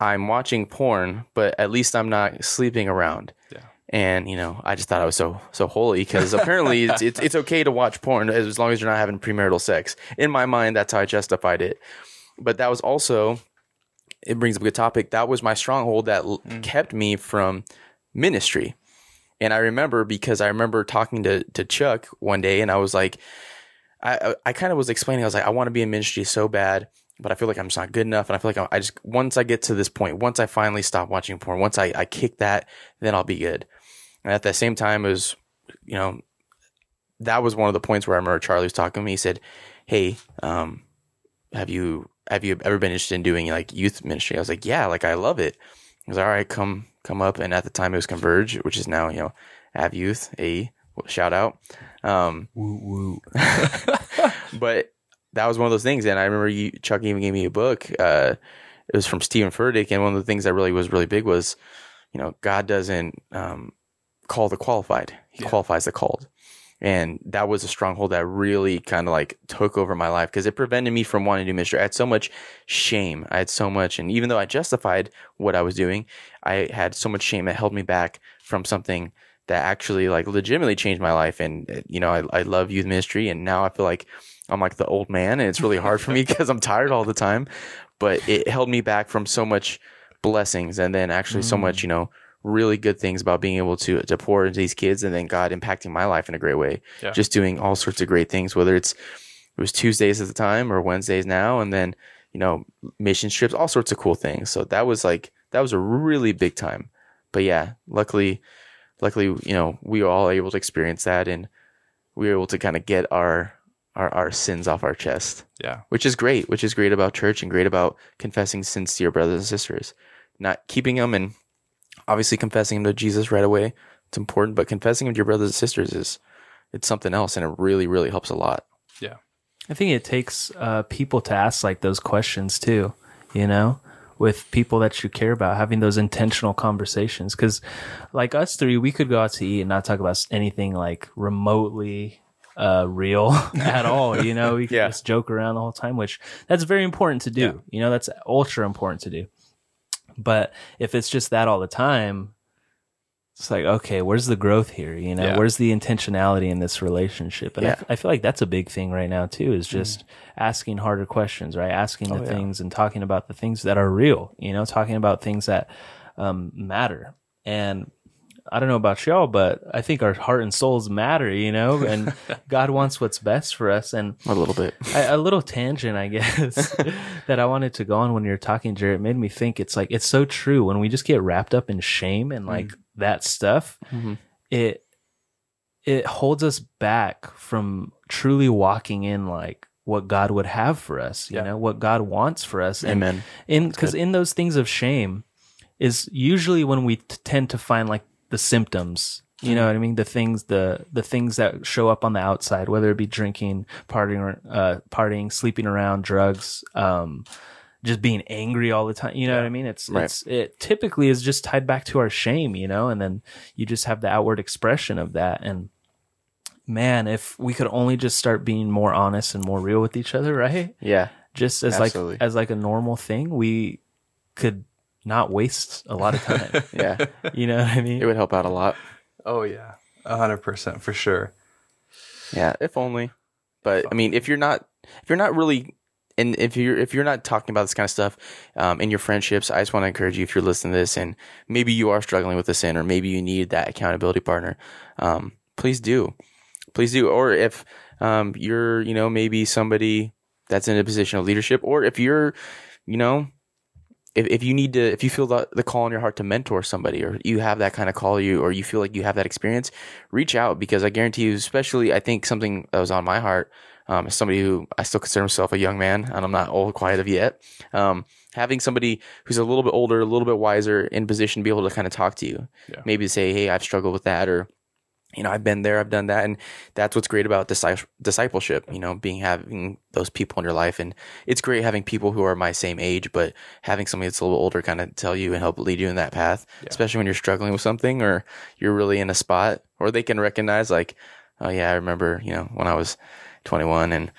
I'm watching porn, but at least I'm not sleeping around. Yeah. And you know, I just thought I was so so holy because apparently [laughs] it's, it's it's okay to watch porn as long as you're not having premarital sex. In my mind, that's how I justified it. But that was also it brings up a good topic. That was my stronghold that l- kept me from ministry. And I remember because I remember talking to to Chuck one day, and I was like, I I, kind of was explaining. I was like, I want to be in ministry so bad, but I feel like I'm just not good enough. And I feel like I, I just once I get to this point, once I finally stop watching porn, once I I kick that, then I'll be good. And at the same time, it was you know that was one of the points where I remember Charlie was talking to me. He said, "Hey, um, have you have you ever been interested in doing like youth ministry?" I was like, "Yeah, like I love it." Was all right, come come up. And at the time, it was Converge, which is now you know Av Youth. A shout out. Um, Woo woo. [laughs] [laughs] but that was one of those things. And I remember you, Chuck even gave me a book. Uh, it was from Steven Furtick, and one of the things that really was really big was, you know, God doesn't um, call the qualified; He qualifies the called. And that was a stronghold that really kind of like took over my life because it prevented me from wanting to do ministry. I had so much shame. I had so much, and even though I justified what I was doing, I had so much shame that held me back from something that actually like legitimately changed my life. And uh, you know, I, I love youth ministry, and now I feel like I'm like the old man, and it's really hard for me [laughs] because I'm tired all the time. But it held me back from so much blessings, and then actually so much, you know, really good things about being able to to pour into these kids, and then God impacting my life in a great way. Yeah. Just doing all sorts of great things, whether it's it was Tuesdays at the time or Wednesdays now, and then you know mission trips, all sorts of cool things. So that was like that was a really big time. But yeah, luckily, luckily, you know, we were all able to experience that, and we were able to kind of get our our our sins off our chest, Yeah. which is great. Which is great about church and great about confessing sins to your brothers and sisters, not keeping them and obviously confessing them to Jesus right away. It's important, but confessing them to your brothers and sisters is it's something else, and it really really helps a lot. Yeah. I think it takes uh, people to ask like those questions too, you know, with people that you care about, having those intentional conversations. Cause like us three, we could go out to eat and not talk about anything like remotely uh, real [laughs] at all. You know, we could Yeah. just joke around the whole time, which that's very important to do. Yeah. You know, that's ultra important to do. But if it's just that all the time, it's like, okay, where's the growth here? You know, Yeah. where's the intentionality in this relationship? And I Yeah. f- I, feel like that's a big thing right now too, is just asking harder questions, right? Asking the Mm. Oh, yeah. things and talking about the things that are real, you know, talking about things that um, matter. And I don't know about y'all, but I think our heart and souls matter, you know, and [laughs] God wants what's best for us. And A little bit. I, a little tangent, I guess, [laughs] that I wanted to go on when you're talking, Jared, it made me think it's like, it's so true. When we just get wrapped up in shame and like that stuff, Mhm. it, it holds us back from truly walking in like what God would have for us, you Yeah. know, what God wants for us. And Amen. in, because in those things of shame is usually when we t- tend to find like the symptoms you know what i mean? The things the the things that show up on the outside whether it be drinking partying uh partying sleeping around drugs um just being angry all the time you know what i mean? It's Right. it's it typically is just tied back to our shame you know? And then you just have the outward expression of that. And man if we could only just start being more honest and more real with each other right? Yeah. just as Absolutely. like as like a normal thing we could not waste a lot of time [laughs] Yeah. you know what i mean it would help out a lot. Oh yeah. A hundred percent for sure. Yeah, if only. But I mean, if you're not, if you're not really, and if you're if you're not talking about this kind of stuff um, in your friendships, I just want to encourage you if you're listening to this, and maybe you are struggling with a sin, or maybe you need that accountability partner. Um, please do, please do. Or if um, you're, you know, maybe somebody that's in a position of leadership, or if you're, you know, if, if you need to, if you feel the, the call in your heart to mentor somebody, or you have that kind of call you, or you feel like you have that experience, reach out because I guarantee you, especially I think something that was on my heart, um, as somebody who I still consider myself a young man and I'm not old quiet of yet. Um, having somebody who's a little bit older, a little bit wiser in position to be able to kind of talk to you, Yeah. maybe say, Hey, I've struggled with that or, you know, I've been there, I've done that, and that's what's great about discipleship. You know, being having those people in your life, and it's great having people who are my same age, but having somebody that's a little older kind of tell you and help lead you in that path, especially when you're struggling with something or you're really in a spot, or they can recognize like, oh yeah, I remember, you know, when I was 21 and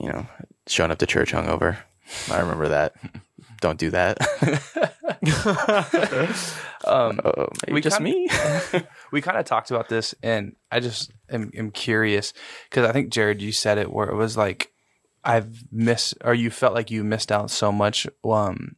you know showing up to church hungover. I remember that. [laughs] Don't do that. [laughs] Um, Uh, [laughs] We just kinda- me. [laughs] we kind of talked about this, and I just am, am curious because I think Jared, you said it where it was like I've missed, or you felt like you missed out so much um,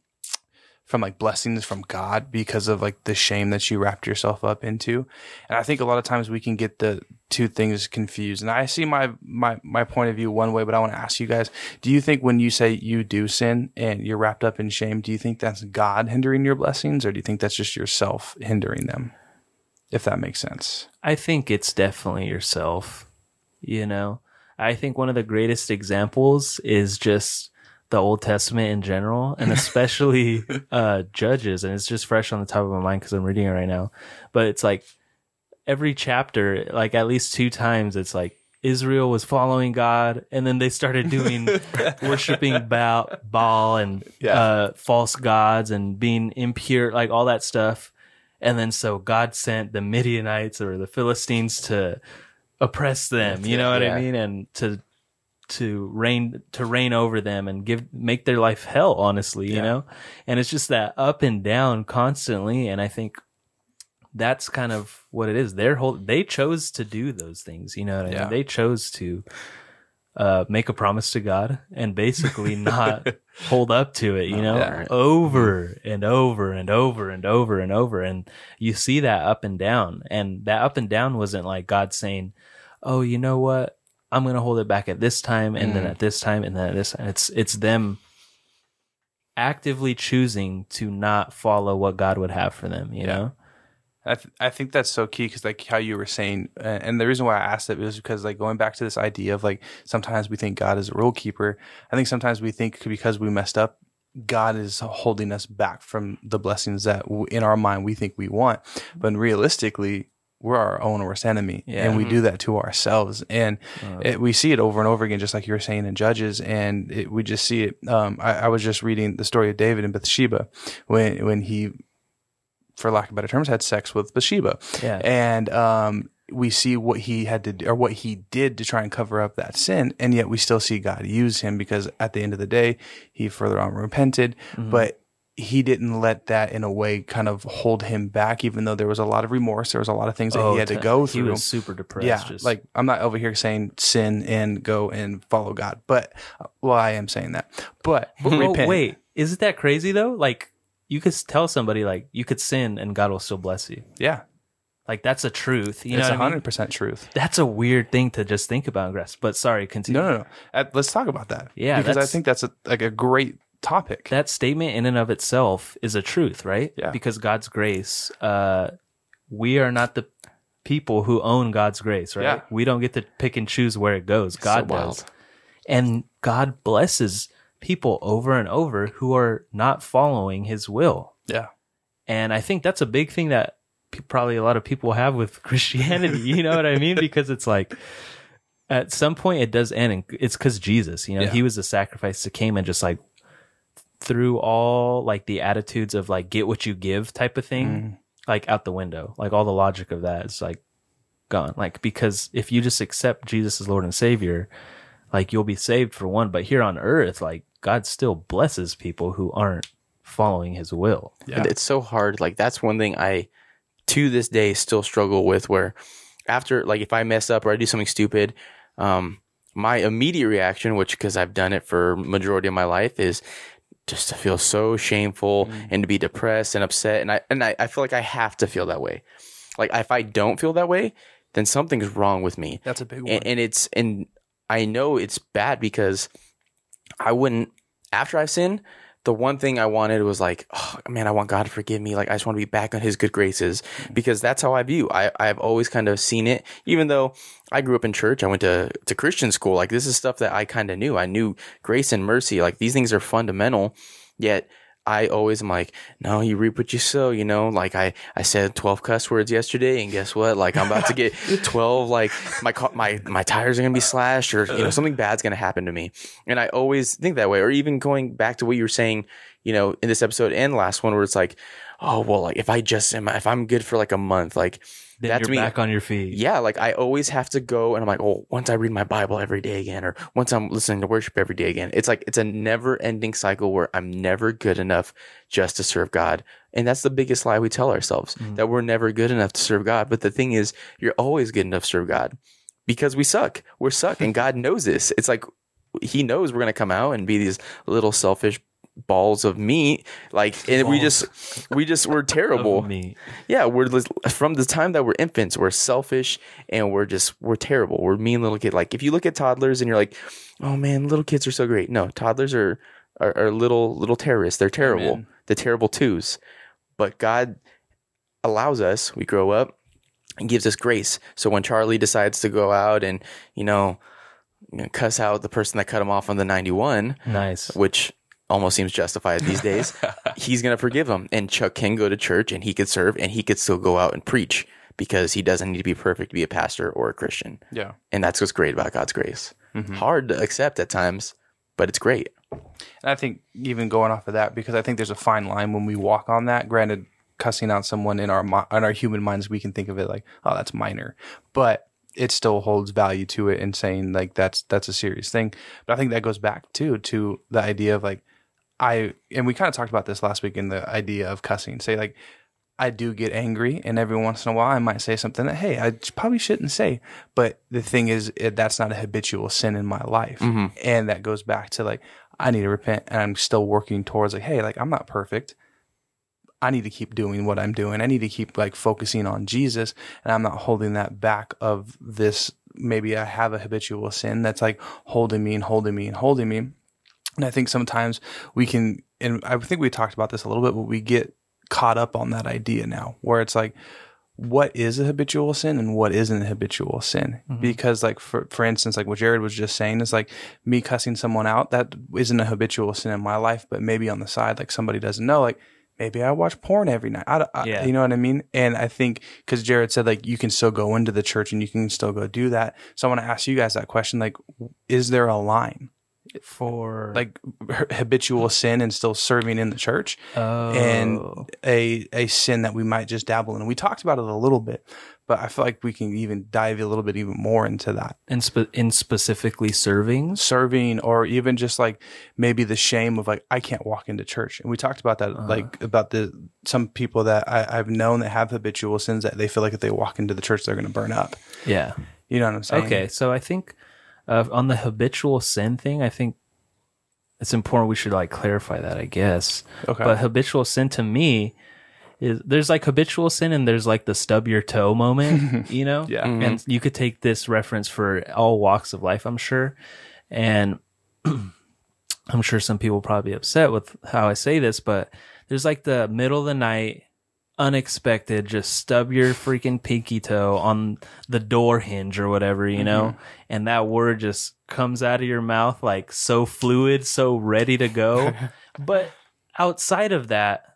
from like blessings from God because of like the shame that you wrapped yourself up into, and I think a lot of times we can get the two things confused. And I see my my my point of view one way, but I want to ask you guys: Do you think when you say you do sin and you're wrapped up in shame, do you think that's God hindering your blessings, or do you think that's just yourself hindering them? If that makes sense. I think it's definitely yourself. You know, I think one of the greatest examples is just the Old Testament in general, and [laughs] especially uh, Judges. And it's just fresh on the top of my mind because I'm reading it right now. But it's like every chapter, like at least two times, it's like Israel was following God, and then they started doing [laughs] worshiping Baal, Baal and Yeah. uh, false gods and being impure, like all that stuff. And then so God sent the Midianites or the Philistines to oppress them. You know what Yeah. I mean? And to to reign to reign over them and give make their life hell. Honestly, you know. And it's just that up and down constantly. And I think that's kind of what it is. They're whole, they chose to do those things. You know what I mean? They chose to uh, make a promise to God and basically [laughs] not hold up to it, you know, Yeah. over and over and over and over and over. And you see that up and down. And that up and down wasn't like God saying, Oh, you know what? I'm going to hold it back at this time and then Mm. at this time and then at this time. It's, it's them actively choosing to not follow what God would have for them, you Yeah. know? I, th- I think that's so key because like how you were saying, and the reason why I asked it was because like going back to this idea of like sometimes we think God is a rule keeper. I think sometimes we think because we messed up, God is holding us back from the blessings that w- in our mind we think we want, but realistically. We're our own worst enemy, Yeah. and we do that to ourselves. And it, we see it over and over again, just like you were saying in Judges. And it, we just see it. Um, I, I was just reading the story of David and Bathsheba when when he for lack of better terms, had sex with Bathsheba. Yeah. And um, we see what he had to do, or what he did to try and cover up that sin. And yet we still see God use him because at the end of the day, he further on repented. Mm-hmm. But he didn't let that in a way kind of hold him back, even though there was a lot of remorse. There was a lot of things that he had to go through. He was super depressed. yeah. just, Like I'm not over here saying sin and go and follow God, but well, I am saying that, but oh, repent. wait, isn't that crazy though? Like you could tell somebody like you could sin and God will still bless you. Yeah. Like that's a truth. You it's know what I mean? hundred percent truth. That's a weird thing to just think about grasp. But sorry, continue. No, no, no. Uh, let's talk about that. Yeah, because I think that's a, like a great topic. That statement in and of itself is a truth, right? Yeah. Because God's grace, uh, we are not the people who own God's grace, right? Yeah. We don't get to pick and choose where it goes. God wild. does. And God blesses people over and over who are not following his will. yeah, And I think that's a big thing that p- probably a lot of people have with [laughs] Christianity. You know what I mean? Because it's like at some point it does end, and it's because Jesus, you know, Yeah. he was the sacrifice that came and just like threw all like the attitudes of like get what you give type of thing Mm-hmm. like out the window. Like all the logic of that is like gone. Like because if you just accept Jesus as Lord and Savior, like you'll be saved for one. But here on earth, like God still blesses people who aren't following His will. yeah, And it's so hard. Like that's one thing I to this day still struggle with where after like if I mess up or I do something stupid, um my immediate reaction, which because I've done it for majority of my life, is just to feel so shameful mm. and to be depressed and upset. And I and I, I feel like I have to feel that way. Like if I don't feel that way, then something's wrong with me that's a big one. and, and it's and I know it's bad because I wouldn't after I've sinned. The one thing I wanted was like, oh man, I want God to forgive me. Like I just want to be back on His good graces mm. because that's how I view. I I've always kind of seen it, even though I grew up in church. I went to to Christian school. Like this is stuff that I kind of knew. I knew grace and mercy. Like these things are fundamental. Yet I always am like, no, you reap what you sow, you know, like I, I said 12 cuss words yesterday and guess what? Like I'm about to get [laughs] 12, like my, my, my tires are going to be slashed or, you know, something bad's going to happen to me. And I always think that way. Or even going back to what you were saying, you know, in this episode and last one where it's like, oh, well, like if I just am, if I'm good for like a month, like Then that you're to me, back on your feet. yeah, like I always have to go and I'm like, oh, once I read my Bible every day again, or once I'm listening to worship every day again. It's like it's a never ending cycle where I'm never good enough just to serve God. And that's the biggest lie we tell ourselves mm-hmm. that we're never good enough to serve God. But the thing is, you're always good enough to serve God because we suck. We're suck. and [laughs] God knows this. It's like He knows we're going to come out and be these little selfish balls of meat like and we just we just we're [laughs] terrible yeah, we're from the time that we're infants, we're selfish and we're just we're terrible. We're mean little kid. Like if you look at toddlers and you're like, oh man, little kids are so great. No, toddlers are are, are little little terrorists. They're terrible. Amen. They're terrible twos. But God allows us. We grow up and gives us grace. So when Charlie decides to go out and you know cuss out the person that cut him off on the 91, Nice. which almost seems justified these days, [laughs] he's going to forgive him. And Chuck can go to church and he could serve and he could still go out and preach because he doesn't need to be perfect to be a pastor or a Christian. Yeah. And that's what's great about God's grace. Mm-hmm. Hard to accept at times, but it's great. And I think even going off of that, because I think there's a fine line when we walk on that. Granted, cussing out someone in our in our human minds, we can think of it like, oh, that's minor, but it still holds value to it and saying like that's that's a serious thing. But I think that goes back too to the idea of like I and we kind of talked about this last week in the idea of cussing. Say like I do get angry, and every once in a while I might say something that hey I probably shouldn't say. But the thing is, it, that's not a habitual sin in my life, mm-hmm. and that goes back to like I need to repent, and I'm still working towards like hey like I'm not perfect. I need to keep doing what I'm doing. I need to keep like focusing on Jesus, and I'm not holding that back of this. Maybe I have a habitual sin that's like holding me and holding me and holding me. And I think sometimes we can, and I think we talked about this a little bit, but we get caught up on that idea now where it's like, what is a habitual sin and what isn't a habitual sin? Mm-hmm. Because like, for, for instance, like what Jared was just saying is like me cussing someone out, that isn't a habitual sin in my life, but maybe on the side, like somebody doesn't know, like maybe I watch porn every night. I, I- Yeah. you know what I mean? And I think because Jared said like you can still go into the church and you can still go do that. So I want to ask you guys that question: like, is there a line? For like habitual sin and still serving in the church oh, and a a sin that we might just dabble in. We talked about it a little bit, but I feel like we can even dive a little bit even more into that. in, spe- in specifically serving. Serving or even just like maybe the shame of like I can't walk into church. And we talked about that uh-huh. like about the some people that I, I've known that have habitual sins that they feel like if they walk into the church they're gonna burn up. Yeah. You know what I'm saying? Okay, so I think uh, on the habitual sin thing, I think it's important we should like clarify that. I guess. Okay. But habitual sin to me is there's like habitual sin and there's like the stub your toe moment, [laughs] you know. Yeah. And you could take this reference for all walks of life, I'm sure, and [clears throat] I'm sure some people probably upset with how I say this, but there's like the middle of the night unexpected just stub your freaking pinky toe on the door hinge or whatever you know? Mm-hmm. And that word just comes out of your mouth like so fluid so ready to go. [laughs] But outside of that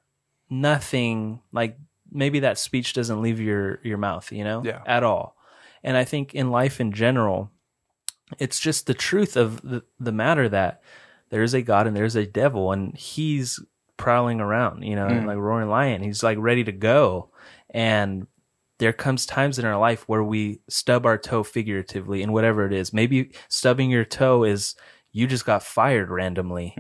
nothing like maybe that speech doesn't leave your your mouth you know? Yeah. at all. And i think in life in general it's just the truth of the, the matter that there's a god and there's a devil and he's prowling around you know like roaring lion he's like ready to go. And there comes times in our life where we stub our toe figuratively in whatever it is. Maybe stubbing your toe is you just got fired randomly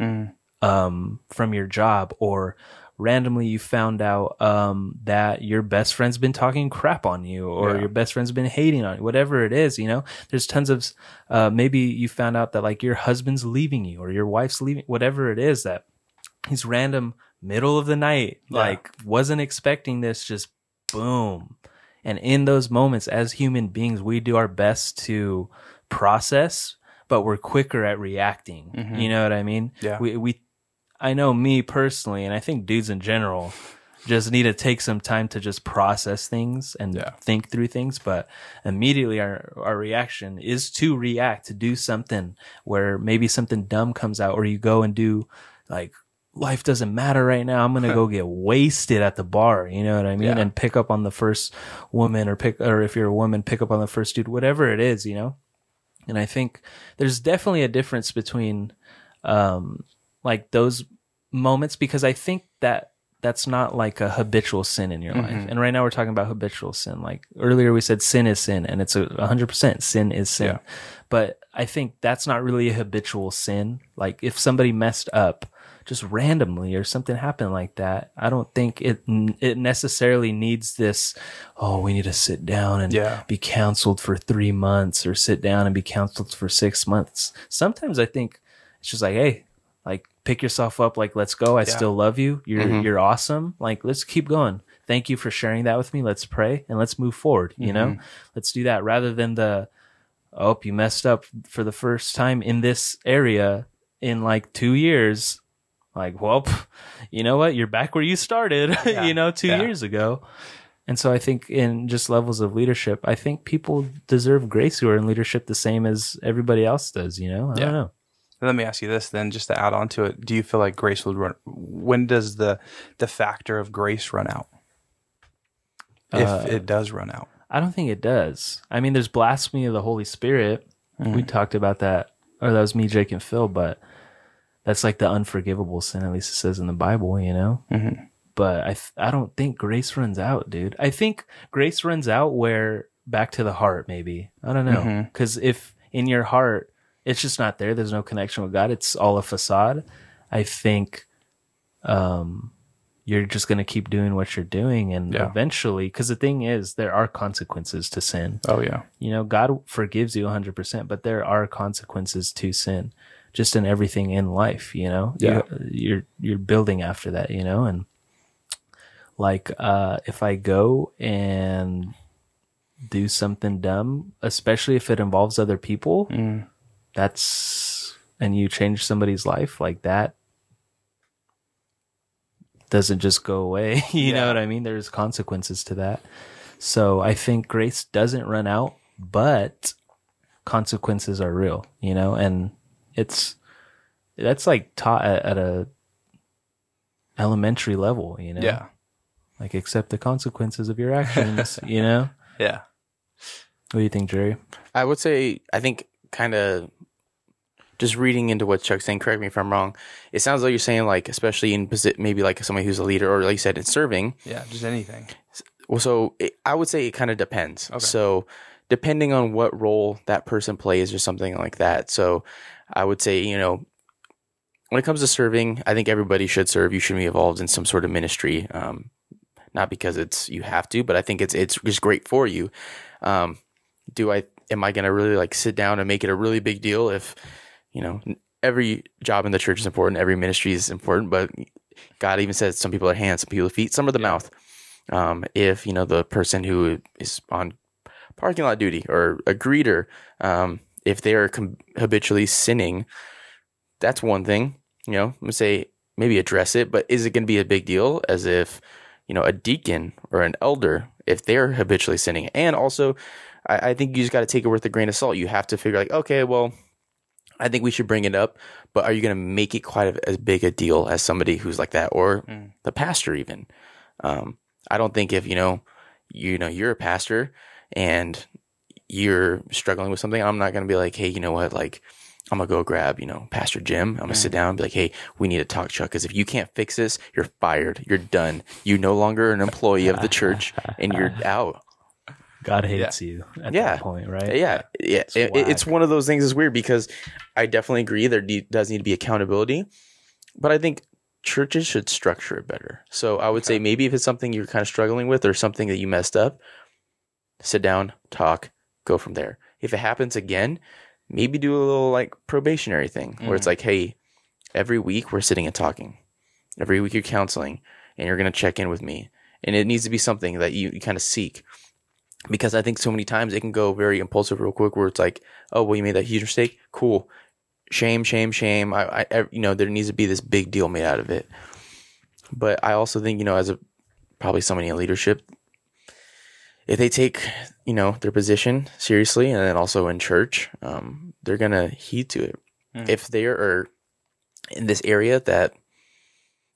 um, from your job or randomly you found out um, that your best friend's been talking crap on you or Yeah. your best friend's been hating on you whatever it is you know? There's tons of uh, maybe you found out that like your husband's leaving you or your wife's leaving whatever it is that he's random middle of the night like wasn't expecting this just boom. And in those moments as human beings we do our best to process but we're quicker at reacting. Mm-hmm. You know what i mean? Yeah. we we i know me personally and i think dudes in general just need to take some time to just process things and Yeah. think through things but immediately our our reaction is to react to do something where maybe something dumb comes out or you go and do like life doesn't matter right now. I'm gonna go [laughs] get wasted at the bar. You know what I mean? Yeah. And pick up on the first woman, or pick, or if you're a woman, pick up on the first dude, whatever it is. You know. And I think there's definitely a difference between, um, like those moments because I think that that's not like a habitual sin in your life. And right now we're talking about habitual sin. Like earlier we said sin is sin and it's a hundred percent sin is sin. Yeah. But I think that's not really a habitual sin. Like if somebody messed up just randomly or something happened like that, I don't think it it necessarily needs this. Oh, we need to sit down and Yeah. be counseled for three months, or sit down and be counseled for six months. Sometimes I think it's just like, hey, like pick yourself up, like let's go. I still love you. You're mm-hmm. you're awesome. Like let's keep going. Thank you for sharing that with me. Let's pray and let's move forward. You know, mm-hmm. let's do that rather than the oh, you messed up for the first time in this area in like two years. Like, well, [laughs] you know what? You're back where you started, [laughs] you know, two Yeah. years ago. And so I think in just levels of leadership, I think people deserve grace who are in leadership the same as everybody else does, you know? I Yeah. don't know. Let me ask you this then, just to add on to it. Do you feel like grace will run? When does the the factor of grace run out? If Uh, it does run out, I don't think it does. I mean, there's blasphemy of the Holy Spirit. Mm-hmm. We talked about that, or that was me, Jake, and Phil, but that's like the unforgivable sin, at least it says in the Bible, you know? Mm-hmm. But I, th- I don't think grace runs out, dude. I think grace runs out where back to the heart, maybe. I don't know. Mm-hmm. Because if in your heart, it's just not there, there's no connection with God, it's all a facade. I think, um, you're just going to keep doing what you're doing. And Yeah. eventually, because the thing is, there are consequences to sin. oh yeah, You know, God forgives you 100%, but there are consequences to sin just in everything in life, you know? Yeah. You, you're you're building after that, you know? And like uh if I go and do something dumb, especially if it involves other people, Mm. that's and you change somebody's life like that doesn't just go away. [laughs] you know what I mean? There's consequences to that. So I think grace doesn't run out, but consequences are real, you know, and it's that's like taught at, at a elementary level, you know. yeah, Like accept the consequences of your actions, [laughs] you know. yeah. What do you think, Jerry? I would say I think kind of just reading into what Chuck's saying. Correct me if I'm wrong. It sounds like you're saying like, especially in posi- maybe like somebody who's a leader, or like you said, in serving. Yeah, just anything. Well, so it, I would say it kind of depends. Okay. So depending on what role that person plays or something like that. So I would say, you know, when it comes to serving, I think everybody should serve. You should be involved in some sort of ministry. Um, not because it's you have to, but I think it's it's just great for you. Um, do I am I going to really like sit down and make it a really big deal if you know every job in the church is important, every ministry is important, but God even says some people are hands, some people are feet, some are the mouth. Um, if you know the person who is on parking lot duty or a greeter, um, if they are com- habitually sinning, that's one thing. You know, I'm gonna say maybe address it, but is it going to be a big deal? As if you know a deacon or an elder, if they're habitually sinning, and also, I, I think you just got to take it with a grain of salt. You have to figure like, okay, well, I think we should bring it up, but are you going to make it quite a, as big a deal as somebody who's like that, or Mm. the pastor even? Um, I don't think if you know, you know, you're a pastor and you're struggling with something, I'm not going to be like, hey, you know what, like. I'm gonna go grab, you know, Pastor Jim. I'm gonna sit down and be like, "Hey, we need to talk, Chuck. Because if you can't fix this, you're fired. You're done. You're no longer an employee of the church, and you're [laughs] out." God hates you at Yeah. that point, right? Yeah, yeah. It- it- it's one of those things. It's weird because I definitely agree there de- does need to be accountability, but I think churches should structure it better. So I would say maybe if it's something you're kind of struggling with or something that you messed up, sit down, talk, go from there. If it happens again, maybe do a little like probationary thing where it's mm. like, hey, every week we're sitting and talking. Every week you're counseling and you're going to check in with me. And it needs to be something that you, you kind of seek because I think so many times it can go very impulsive real quick where it's like, oh, well, you made that huge mistake. Cool. Shame, shame, shame. I, I, I- you know, there needs to be this big deal made out of it. But I also think, you know, as a probably somebody in leadership, if they take, you know, their position seriously and then also in church, um, they're going to heed to it. Mm. If they are in this area that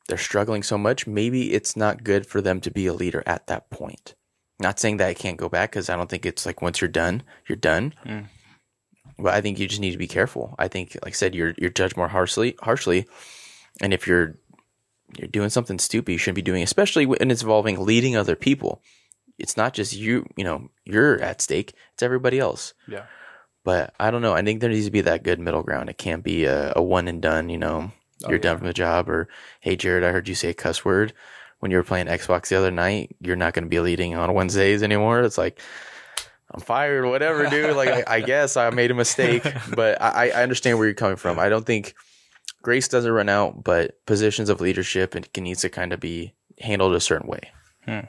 they're struggling so much, maybe it's not good for them to be a leader at that point. Not saying that it can't go back because I don't think it's like once you're done, you're done. Mm. But I think you just need to be careful. I think, like I said, you're you're judged more harshly, harshly, and if you're you're doing something stupid, you shouldn't be doing, especially when it's involving leading other people. It's not just you, you know, you're at stake. It's everybody else. Yeah. But I don't know. I think there needs to be that good middle ground. It can't be a, a one and done. You know, Oh, you're yeah. done from the job, or hey, Jared, I heard you say a cuss word when you were playing Xbox the other night. You're not going to be leading on Wednesdays anymore. It's like I'm fired, whatever, dude. Like I, I guess I made a mistake, [laughs] but I, I understand where you're coming from. I don't think grace doesn't run out, but positions of leadership it needs to kind of be handled a certain way. Hmm.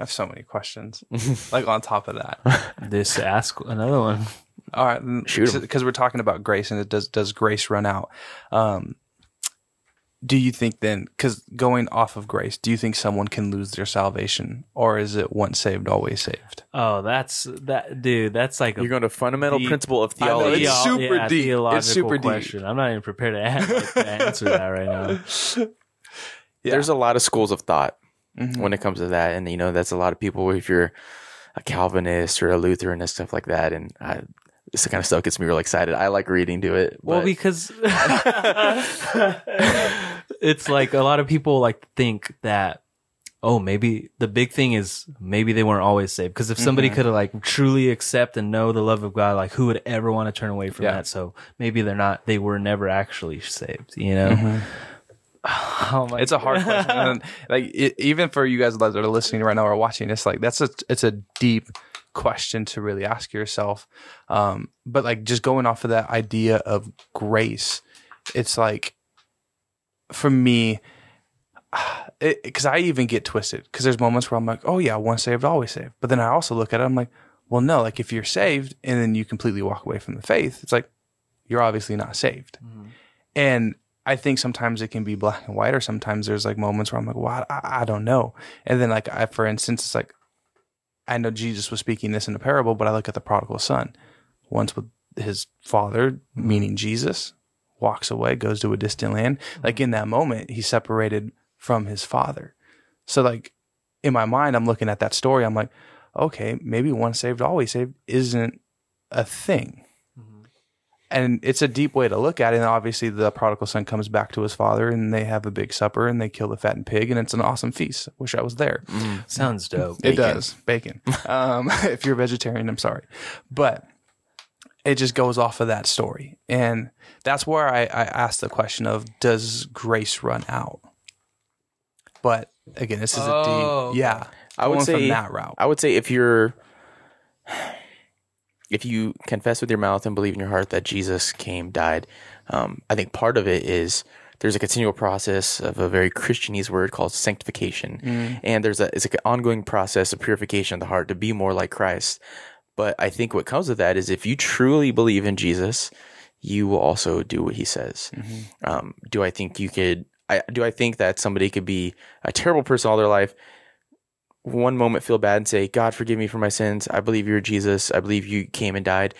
I have so many questions. [laughs] like on top of that. This ask another one. All right, then, Shoot 'em. because we're talking about grace and it does does grace run out? Um, do you think then, because going off of grace, do you think someone can lose their salvation, or is it once saved, always saved? Oh, that's that dude. That's like You're going to fundamental deep- principle of I know, theology. it's super yeah, deep. It's theological super deep. I'm not even prepared to, an- like, to answer that right now. [laughs] Yeah. There's a lot of schools of thought Mhm. when it comes to that, and you know that's a lot of people. If you're a Calvinist or a Lutheran and stuff like that, and I, this kind of stuff gets me real excited. I like reading to it. Well, but- because [laughs] it's like a lot of people like think that oh maybe the big thing is maybe they weren't always saved because if somebody Mm-hmm. could have like truly accept and know the love of God like who would ever want to turn away from Yeah. that so maybe they're not they were never actually saved you know [laughs] oh my It's a hard question. And like it, even for you guys that are listening right now or watching, it's like that's a it's a deep question to really ask yourself. Um, but like just going off of that idea of grace, it's like for me, [sighs] because I even get twisted because there's moments where I'm like, oh yeah, once saved, always saved. But then I also look at it, I'm like, well, no, like if you're saved and then you completely walk away from the faith, it's like you're obviously not saved. And I think sometimes it can be black and white, or sometimes there's like moments where I'm like, well, I, I don't know. And then, like, I, for instance, it's like, I know Jesus was speaking this in a parable, but I look at the prodigal son. Once with his father, meaning Jesus, walks away, goes to a distant land. Mm-hmm. Like, in that moment, he's separated from his father. So, like, in my mind, I'm looking at that story. I'm like, okay, maybe once saved, always saved isn't a thing and it's a deep way to look at it. And obviously, the prodigal son comes back to his father, and they have a big supper, and they kill the fattened pig, and it's an awesome feast. Wish I was there. sounds dope It does bacon. um, [laughs] if you're a vegetarian, I'm sorry, but it just goes off of that story, and that's where I, I asked the question of Does grace run out? But again, this is Oh, a deep, yeah. I would say from that route. I would say if you're if you confess with your mouth and believe in your heart that Jesus came, died, um, I think part of it is there's a continual process of a very Christianese word called sanctification, and there's a it's like an ongoing process of purification of the heart to be more like Christ. But I think what comes with that is if you truly believe in Jesus, you will also do what He says. Um, do I think you could? I, do I think that somebody could be a terrible person all their life? One moment feel bad and say, God, forgive me for my sins. I believe you're Jesus. I believe you came and died.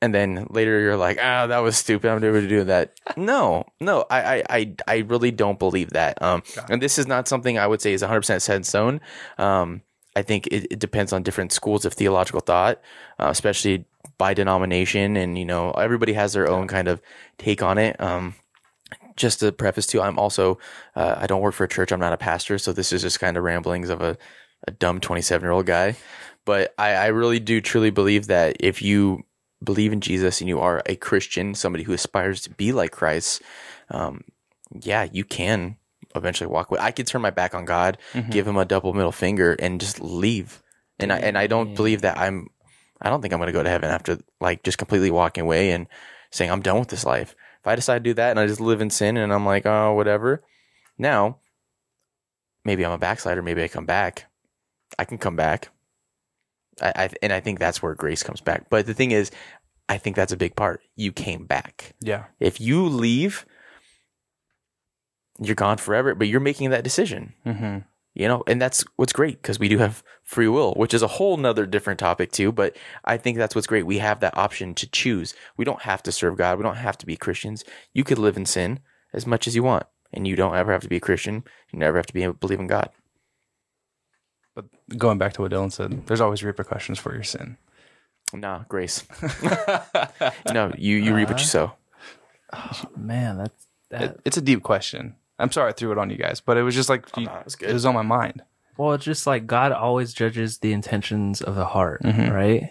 And then later you're like, ah, that was stupid. I'm never to do that. No, no, I, I, I, I really don't believe that. Um, and this is not something I would say is 100% set in stone. Um, I think it, it depends on different schools of theological thought, uh, especially by denomination. And, you know, everybody has their own kind of take on it. Um, just to preface too, I'm also uh, I don't work for a church. I'm not a pastor, so this is just kind of ramblings of a, a dumb 27 year old guy. But I, I really do truly believe that if you believe in Jesus and you are a Christian, somebody who aspires to be like Christ, um, yeah, you can eventually walk away. I could turn my back on God, give him a double middle finger, and just leave. And I and I don't believe that I'm. I don't think I'm going to go to heaven after like just completely walking away and saying I'm done with this life. If I decide to do that and I just live in sin and I'm like, oh, whatever. Now, maybe I'm a backslider. Maybe I come back. I can come back. I, I and I think that's where grace comes back. But the thing is, I think that's a big part. You came back. yeah. If you leave, you're gone forever. But you're making that decision Mm-hmm. you know and that's what's great because we do have free will which is a whole nother different topic too but i think that's what's great we have that option to choose we don't have to serve god we don't have to be christians you could live in sin as much as you want and you don't ever have to be a Christian. You never have to be believe in God. But going back to what Dylan said, there's always repercussions for your sin. Nah, grace. [laughs] no, you you reap what you uh-huh. sow. Oh, man, that's that. It, it's a deep question. I'm sorry I threw it on you guys, but it was just like oh, you- no, it's it was on my mind. Well, it's just like God always judges the intentions of the heart, mm-hmm. right?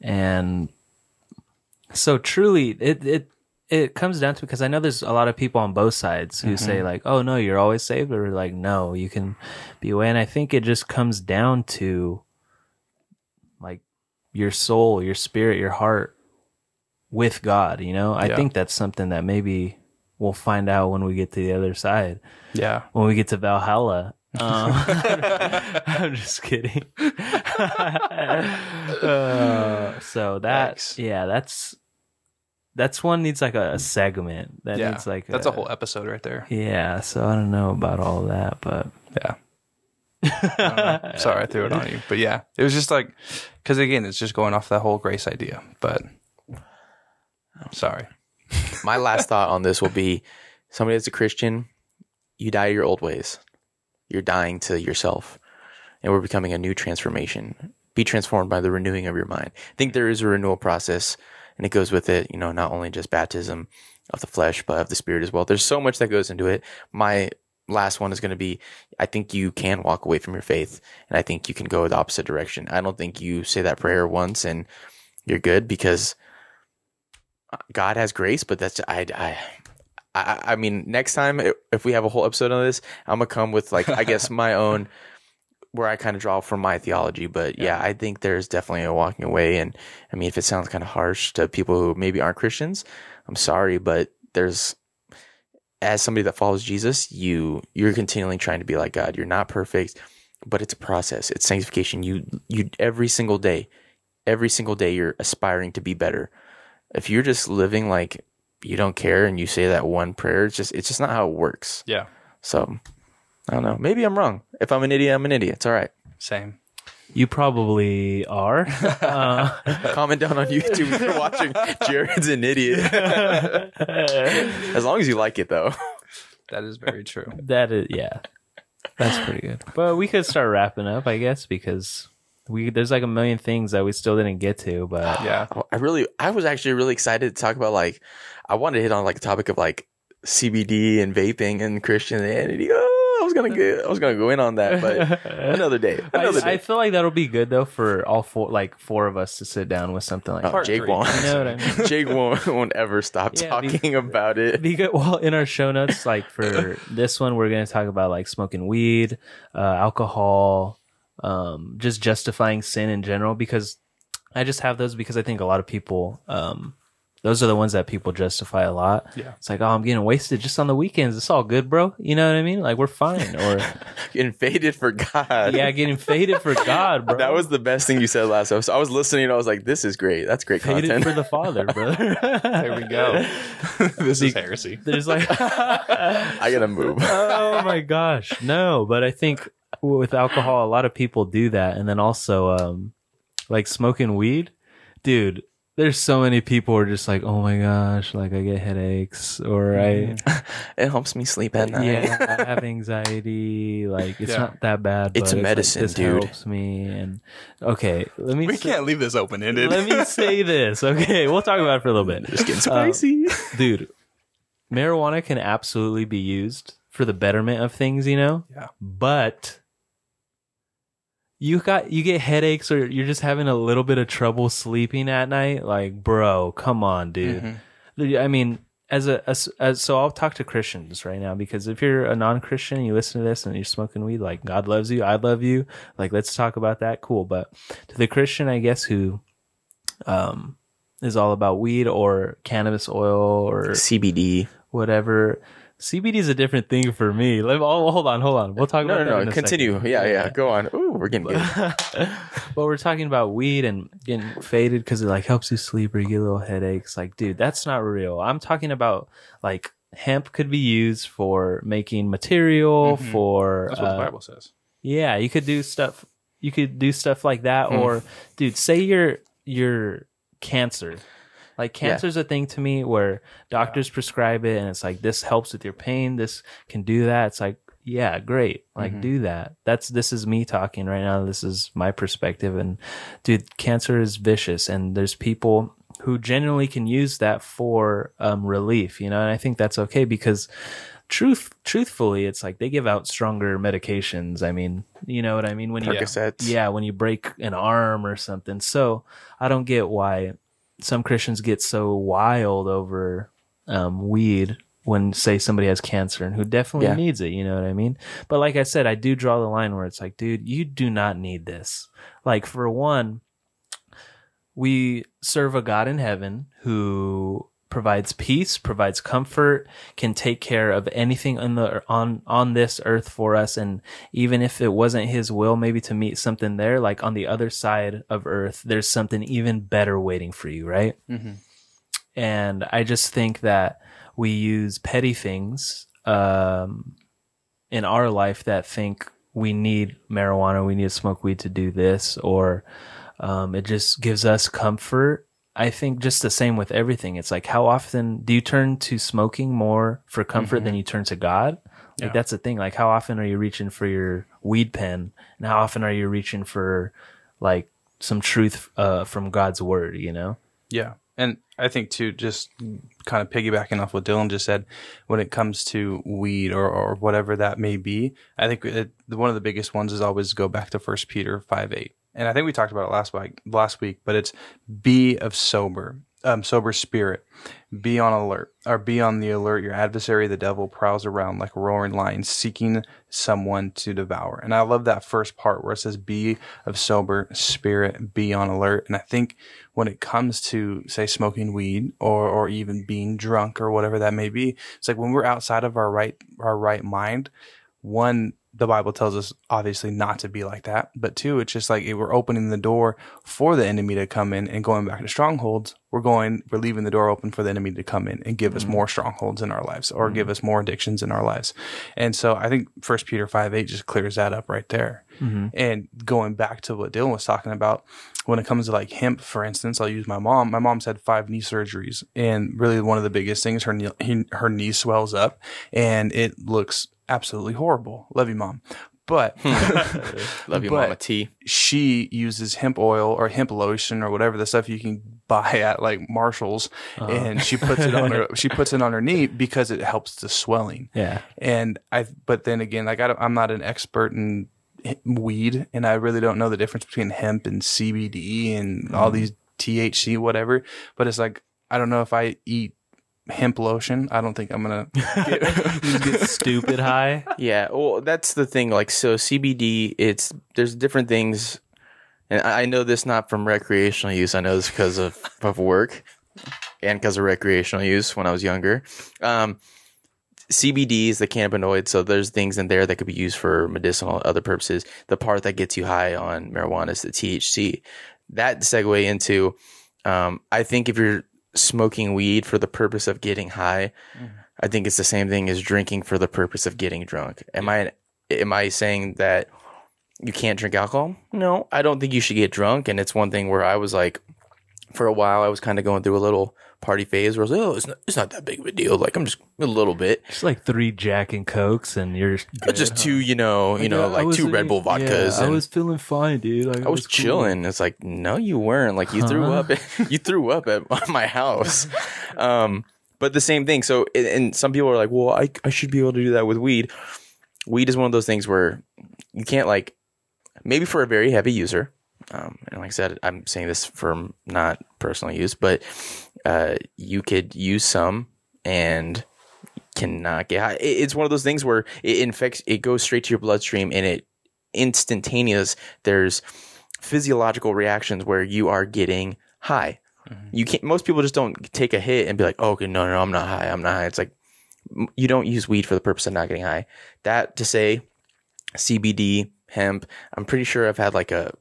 And so truly, it it it comes down to because I know there's a lot of people on both sides who say like, "Oh no, you're always saved," or like, "No, you can be away." And I think it just comes down to like your soul, your spirit, your heart with God. You know, I Yeah. think that's something that maybe we'll find out when we get to the other side Yeah. when we get to Valhalla. [laughs] Um, [laughs] I'm just kidding. [laughs] Uh, so that, Yikes. yeah, that's that's one needs like a, a segment. That yeah. needs like That's a whole episode right there. Yeah, so I don't know about all that, but Yeah. I. Sorry, I threw it on you, but yeah, it was just like because again, it's just going off that whole grace idea. But sorry, My last thought on this will be somebody that's a Christian, you die to your old ways. You're dying to yourself. And we're becoming a new transformation. Be transformed by the renewing of your mind. I think there is a renewal process and it goes with it, you know, not only just baptism of the flesh, but of the spirit as well. There's so much that goes into it. My last one is going to be I think you can walk away from your faith and I think you can go the opposite direction. I don't think you say that prayer once and you're good because uh, God has grace, but that's I I I, I mean next time if we have a whole episode on this, I'm gonna come with like I guess [laughs] my own where I kind of draw from my theology. But yeah. I think there's definitely a walking away, and I mean if it sounds kind of harsh to people who maybe aren't Christians, I'm sorry, but there's as somebody that follows Jesus, you you're continually trying to be like God. You're not perfect, but it's a process. It's sanctification. You you every single day, every single day you're aspiring to be better. If you're just living like you don't care and you say that one prayer, it's just it's just not how it works. yeah, So I don't know. Maybe I'm wrong. If I'm an idiot, I'm an idiot. It's all right. same. you probably are. [laughs] Uh, Comment down on YouTube if you're watching. Jared's an idiot. [laughs] as long as you like it, though. That is very true. that is, yeah, that's pretty good. But we could start wrapping up, I guess, because we there's like a million things that we still didn't get to. But Yeah, Oh, I really, I was actually really excited to talk about like, I wanted to hit on like a topic of like CBD and vaping and Christianity. Oh, I was gonna get, I was gonna go in on that, but [laughs] another day, another I, I feel like that'll be good though for all four, like four of us to sit down with something like Oh, that. Jake three. won't. You know what I [laughs] mean? Jake won't, won't ever stop Yeah, be- talking about it. Because well, in our show notes, like for [laughs] this one, we're gonna talk about like smoking weed, uh, alcohol, um, just justifying sin in general. Because I just have those because I think a lot of people, um, those are the ones that people justify a lot. Yeah. it's like, oh, I'm getting wasted just on the weekends. It's all good, bro. You know what I mean? Like we're fine. Or [laughs] Getting faded for God. yeah, getting faded for God, bro. That was the best thing you said last episode. I was listening and I was like, this is great. That's great faded content. for the Father, brother. [laughs] there we go. [laughs] this is heresy. There's like. I gotta move. oh my gosh no but i think with alcohol a lot of people do that and then also um like smoking weed dude there's so many people who are just like oh my gosh like i get headaches or mm-hmm. i [laughs] It helps me sleep at night. yeah i [laughs] have anxiety like it's Yeah. not that bad It's but like, medicine, this dude. helps me and okay let me We say, can't leave this open ended. let me [laughs] say this okay we'll talk about it for a little bit Just getting um, spicy. dude marijuana can absolutely be used for the betterment of things you know Yeah. but you got you get headaches or you're just having a little bit of trouble sleeping at night like bro come on dude i mean as a as, as so i'll talk to christians right now because if you're a non-christian and you listen to this and you're smoking weed like god loves you i love you like let's talk about that cool but to the christian i guess who um is all about weed or cannabis oil or CBD. whatever. CBD is a different thing for me. Let, oh, hold on, hold on. We'll talk No, about no, that. no. in Continue. second. Yeah, yeah. Go on. Ooh, we're getting good. [laughs] but we're talking about weed and getting faded because it like helps you sleep or you get little headaches. Like, dude, that's not real. I'm talking about like hemp could be used for making material Mhm. for That's what uh, the Bible says. yeah, you could do stuff. You could do stuff like that, Hmm. or dude, say you're you're cancer, Like cancer's a thing to me where doctors prescribe it and it's like this helps with your pain, this can do that. It's like, yeah, great. Like Mm-hmm. do that. That's this is me talking right now. This is my perspective and dude, cancer is vicious and there's people who genuinely can use that for um relief, you know, and I think that's okay because truth truthfully it's like they give out stronger medications. I mean, you know what I mean when you yeah, when you break an arm or something. So I don't get why some Christians get so wild over um, weed when, say, somebody has cancer and who definitely Yeah. needs it. You know what I mean? But like I said, I do draw the line where it's like, dude, you do not need this. Like, for one, we serve a God in heaven who provides peace, provides comfort, can take care of anything on the on on this earth for us and even if it wasn't his will maybe to meet something there like on the other side of earth there's something even better waiting for you, right? And I just think that we use petty things um in our life that think we need marijuana, we need to smoke weed to do this, or um, it just gives us comfort. I think just the same with everything. It's like, how often do you turn to smoking more for comfort than you turn to God? Like, Yeah. that's the thing. Like, how often are you reaching for your weed pen? And how often are you reaching for like some truth uh, from God's word, you know? Yeah. And I think too, just kind of piggybacking off what Dylan just said, when it comes to weed or, or whatever that may be, I think it, one of the biggest ones is always go back to First Peter five eight, and I think we talked about it last week. Last week, but it's be of sober, um, sober spirit, be on alert, or be on the alert. Your adversary, the devil, prowls around like a roaring lion, seeking someone to devour. And I love that first part where it says, "Be of sober spirit, be on alert." And I think when it comes to say smoking weed or or even being drunk or whatever that may be, it's like when we're outside of our right our right mind. One, the Bible tells us obviously not to be like that, but two, it's just like we're opening the door for the enemy to come in and going back to strongholds. We're going, we're leaving the door open for the enemy to come in and give us mm. more strongholds in our lives or mm. give us more addictions in our lives. And so I think First Peter five eight just clears that up right there. Mm-hmm. And going back to what Dylan was talking about, when it comes to like hemp, for instance, I'll use my mom. My mom's had five knee surgeries, and really one of the biggest things her knee, her knee swells up, and it looks absolutely horrible. Love you, mom. But [laughs] Love [laughs] you, But- Mama T. she uses hemp oil or hemp lotion or whatever the stuff you can buy at like Marshalls, uh-huh. and she puts it on her. [laughs] She puts it on her knee because it helps the swelling. Yeah. And I, but then again, like I I'm not an expert in weed, and I really don't know the difference between hemp and CBD and all mm-hmm. these THC, whatever. But it's like I don't know if I eat hemp lotion, I don't think I'm gonna. Get, [laughs] get stupid high. Yeah, well, that's the thing. Like, so CBD, it's there's different things, and I I know this not from recreational use. I know this because of of work and because of recreational use when I was younger. Um, CBD is the cannabinoid, so there's things in there that could be used for medicinal other purposes. The part that gets you high on marijuana is the THC. That segue into, um, I think if you're smoking weed for the purpose of getting high, mm-hmm. I think it's the same thing as drinking for the purpose of getting drunk. Am I am I saying that you can't drink alcohol? No, I don't think you should get drunk. And it's one thing where I was like, for a while, I was kind of going through a little party phase where I was like, oh, it's not, it's not that big of a deal. Like I'm just a little bit, It's like three Jack and Cokes, and you're just two, you know, you know, Yeah, like was two Red Bull vodkas. Yeah, I was feeling fine, dude. Like, I was cool. chilling. It's like, no, you weren't. Like you threw up. [laughs] you threw up at [laughs] my house. Um, but the same thing. So, and- and some people are like, well, I I should be able to do that with weed. Weed is one of those things where you can't like, maybe for a very heavy user. Um, and like I said, I'm saying this from not personal use, but uh, you could use some and cannot get high. It's one of those things where it infects, it goes straight to your bloodstream and it instantaneous. There's physiological reactions where you are getting high. You can't. Most people just don't take a hit and be like, "Oh, okay, no, no, I'm not high. I'm not high." It's like you don't use weed for the purpose of not getting high. That to say, CBD, hemp. I'm pretty sure I've had like a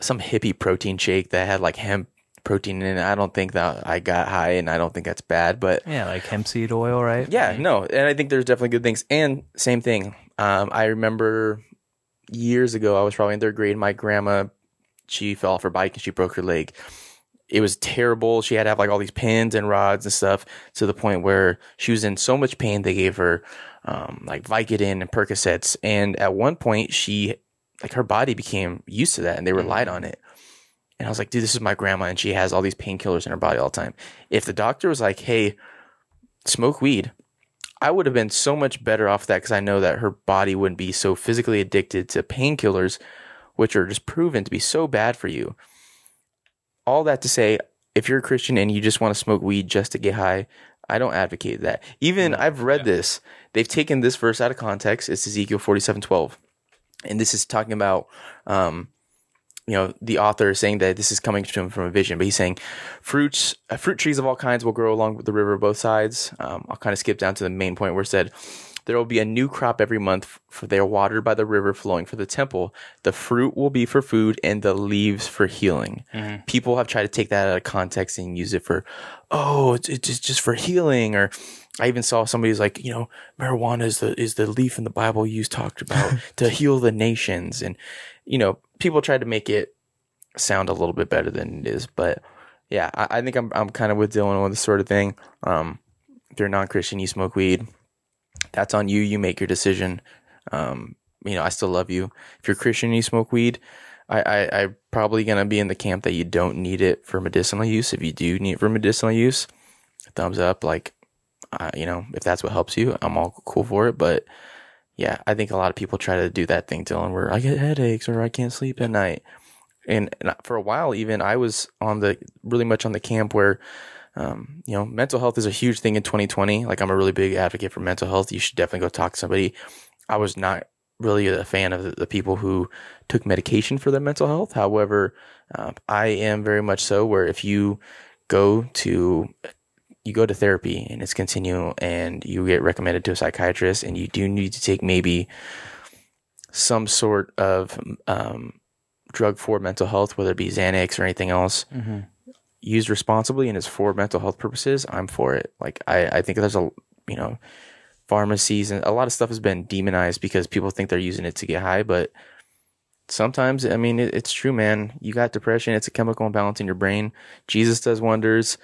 some hippie protein shake that had like hemp protein in it. I don't think that I got high, and I don't think that's bad. But Yeah, like hemp seed oil, right? yeah, no, and I think there's definitely good things. And same thing. Um, I remember years ago, I was probably in third grade. My grandma, she fell off her bike and she broke her leg. it was terrible. She had to have like all these pins and rods and stuff to the point where she was in so much pain. They gave her um, like Vicodin and Percocets, and at one point she like her body became used to that, and they relied on it. And I was like, dude, this is my grandma, and she has all these painkillers in her body all the time. If the doctor was like, hey, smoke weed, I would have been so much better off that because I know that her body wouldn't be so physically addicted to painkillers, which are just proven to be so bad for you. All that to say, if you're a Christian and you just want to smoke weed just to get high, I don't advocate that. Even I've read this. They've taken this verse out of context. It's Ezekiel forty-seven twelve, and this is talking about um, you know, the author is saying that this is coming to him from a vision, but he's saying fruits, uh, fruit trees of all kinds will grow along with the river both sides. Um, I'll kind of skip down to the main point where it said, there will be a new crop every month, for they are watered by the river flowing for the temple. The fruit will be for food and the leaves for healing. Mm-hmm. People have tried to take that out of context and use it for, oh, it's, it's just, for healing. Or I even saw somebody who's like, you know, marijuana is the, is the leaf in the Bible used talked about [laughs] to heal the nations. And, you know, people tried to make it sound a little bit better than it is. But yeah, I, I think I'm, I'm kind of with Dylan on this sort of thing. Um, if you're non-Christian, you smoke weed that's on you. You make your decision. Um, you know, I still love you. If you're Christian you smoke weed, I, I, I'm probably to be in the camp that you don't need it for medicinal use. If you do need it for medicinal use, thumbs up. Like, uh, you know, if that's what helps you, I'm all cool for it. But yeah, I think a lot of people try to do that thing, Dylan, where I get headaches or I can't sleep at night. And, and for a while, even I was on the really much on the camp where um, you know, mental health is a huge thing in 2020. Like, I'm a really big advocate for mental health. You should definitely go talk to somebody. I was not really a fan of the, the people who took medication for their mental health. However, uh, I am very much so where if you go to you go to therapy and it's continual and you get recommended to a psychiatrist and you do need to take maybe some sort of um, drug for mental health, whether it be Xanax or anything else, Mm-hmm. used responsibly and is for mental health purposes, I'm for it. Like I, I think there's a you know pharmacies and a lot of stuff has been demonized because people think they're using it to get high, but sometimes I mean it, it's true, man. You got depression; it's a chemical imbalance in your brain. Jesus does wonders.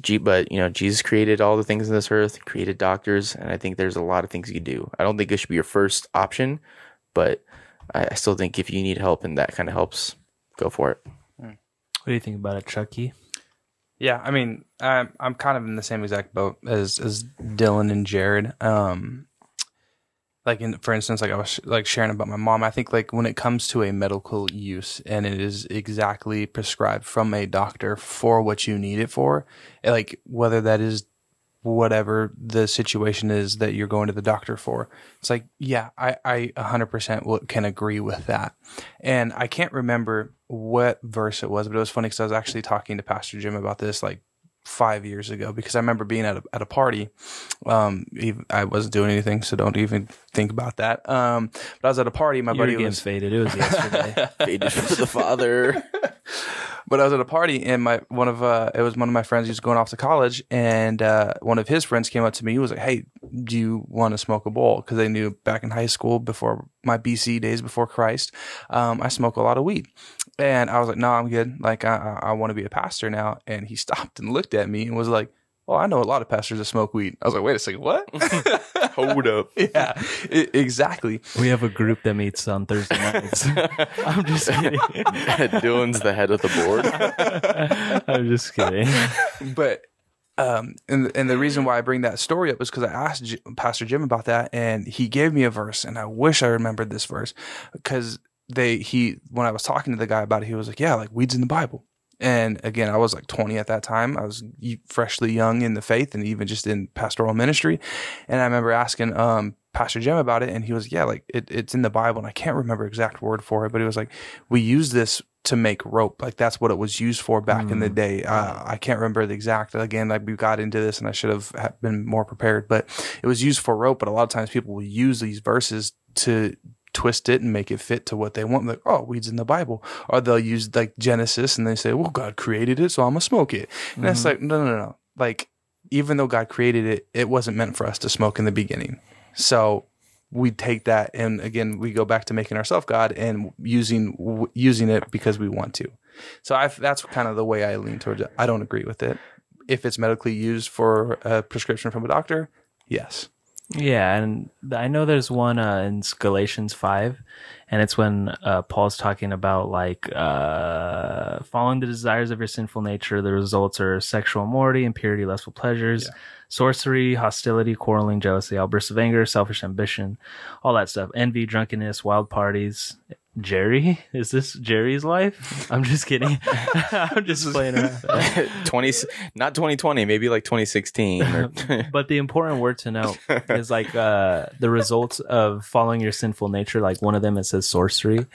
G, but you know Jesus created all the things in this earth, created doctors, and I think there's a lot of things you can do. I don't think it should be your first option, but I, I still think if you need help and that kind of helps, go for it. What do you think about it, Chucky? Yeah, I mean, I'm I'm kind of in the same exact boat as as Dylan and Jared. Um, like in for instance, like I was like sharing about my mom. I think like when it comes to a medical use and it is exactly prescribed from a doctor for what you need it for, like whether that is whatever the situation is that you're going to the doctor for. It's like, yeah, I, I 100% will- can agree with that. And I can't remember what verse it was, but it was funny because I was actually talking to Pastor Jim about this like five years ago because I remember being at a, at a party. Um, I wasn't doing anything, so don't even think about that. Um, but I was at a party. My You were buddy getting was faded. It was yesterday. [laughs] Faded for the father. [laughs] but I was at a party and my one of uh it was one of my friends was going off to college and uh one of his friends came up to me he was like hey do you want to smoke a bowl because they knew back in high school before my BC days before Christ um I smoke a lot of weed and I was like no I'm good like I I, I want to be a pastor now and he [laughs] stopped and looked at me and was like well I know a lot of pastors that smoke weed I was like wait a second what [laughs] [laughs] Hold up. yeah exactly we have a group that meets on Thursday nights. I'm just kidding. Dylan's the head of the board. I'm just kidding. but um and and the reason why I bring that story up is because I asked J- Pastor Jim about that and he gave me a verse and I wish I remembered this verse because they he when I was talking to the guy about it he was like yeah like weeds in the Bible and again I was like 20 at that time I was freshly young in the faith and even just in pastoral ministry and I remember asking um Pastor Jim about it and he was yeah like it, it's in the Bible and I can't remember exact word for it but he was like we use this to make rope. Like that's what it was used for back in the day. Uh, I can't remember the exact. Again, like we got into this, and I should have been more prepared. But it was used for rope. But a lot of times people will use these verses to twist it and make it fit to what they want. Like, oh, weeds in the Bible, or they'll use like Genesis, and they say, well, God created it, so I'm gonna smoke it. And it's mm-hmm. like, no, no, no. Like, even though God created it, it wasn't meant for us to smoke in the beginning. So we take that and again we go back to making ourselves god and using w- using it because we want to So I that's kind of the way I lean towards it. I don't agree with it. If it's medically used for a prescription from a doctor, yes. Yeah, and I know there's one uh, in Galatians five, and it's when uh, Paul's talking about like uh, following the desires of your sinful nature. The results are sexual immorality, impurity, lustful pleasures, sorcery, hostility, quarreling, jealousy, outbursts of anger, selfish ambition, all that stuff. Envy, drunkenness, wild parties. Jerry, is this Jerry's life? I'm just kidding. [laughs] I'm just playing around. [laughs] 20 not 2020 maybe like 2016 or [laughs] but the important word to note is like uh, the results of following your sinful nature. Like one of them, it says sorcery,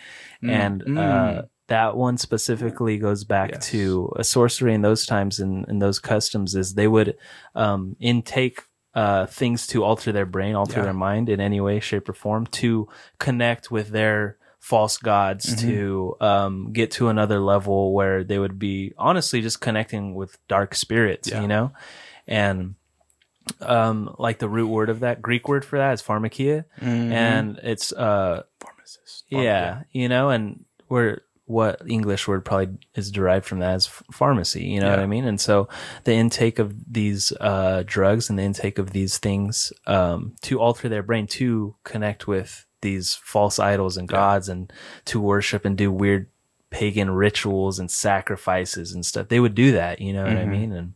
and uh, that one specifically goes back Yes. to a sorcery in those times and in those customs is they would um, intake. Uh, things to alter their brain, alter Yeah. their mind in any way, shape, or form to connect with their false gods Mm-hmm. to um, get to another level where they would be honestly just connecting with dark spirits, Yeah. you know? And um like the root word of that greek word for that is pharmakeia Mm-hmm. and it's uh pharmacist yeah you know and where what english word probably is derived from that is pharmacy you know what i mean and so the intake of these uh drugs and the intake of these things um to alter their brain to connect with these false idols and gods and to worship and do weird pagan rituals and sacrifices and stuff they would do that you know what i Mm-hmm. mean and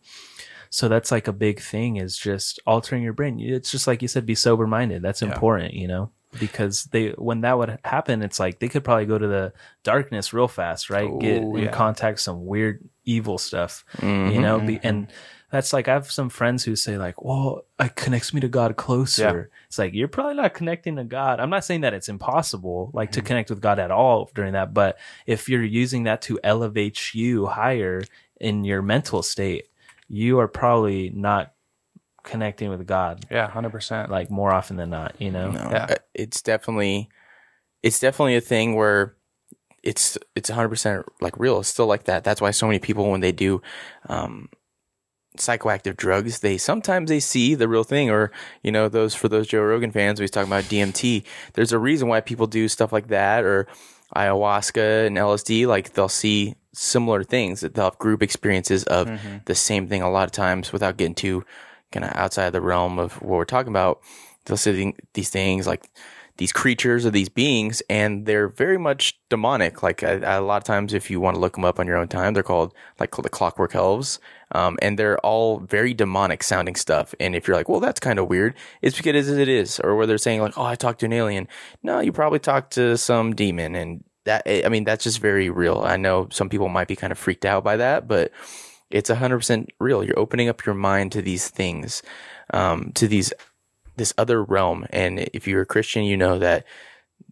so that's like a big thing is just altering your brain. It's just like you said, be sober minded. That's important, you know, because they, when that would happen, it's like they could probably go to the darkness real fast, right? Get Oh, in yeah. contact with some weird evil stuff, you know, be, and that's like, I have some friends who say like, well, it connects me to God closer. It's like, you're probably not connecting to God. I'm not saying that it's impossible, like to connect with God at all during that. But if you're using that to elevate you higher in your mental state, you are probably not connecting with God Yeah, hundred percent. like more often than not, you know? No, Yeah. uh, it's definitely, it's definitely a thing where it's it's 100 percent like real. It's still like that. That's why so many people when they do um, psychoactive drugs, they sometimes they see the real thing, or you know those for those Joe Rogan fans, we was talking about DMT. There's a reason why people do stuff like that, or ayahuasca and LSD. Like they'll see similar things that they'll have group experiences of mm-hmm. the same thing a lot of times without getting too kind of outside the realm of what we're talking about. They'll see these things like these creatures or these beings, and they're very much demonic. Like a, a lot of times, if you want to look them up on your own time, they're called like the Clockwork Elves, um, and they're all very demonic sounding stuff. And if you're like, well, that's kind of weird, it's because it is, or where they're saying like, oh, I talked to an alien. No, you probably talked to some demon, and that I mean, that's just very real. I know some people might be kind of freaked out by that, but it's 100% real. You're opening up your mind to these things, um, to these this other realm. And if you're a Christian, you know that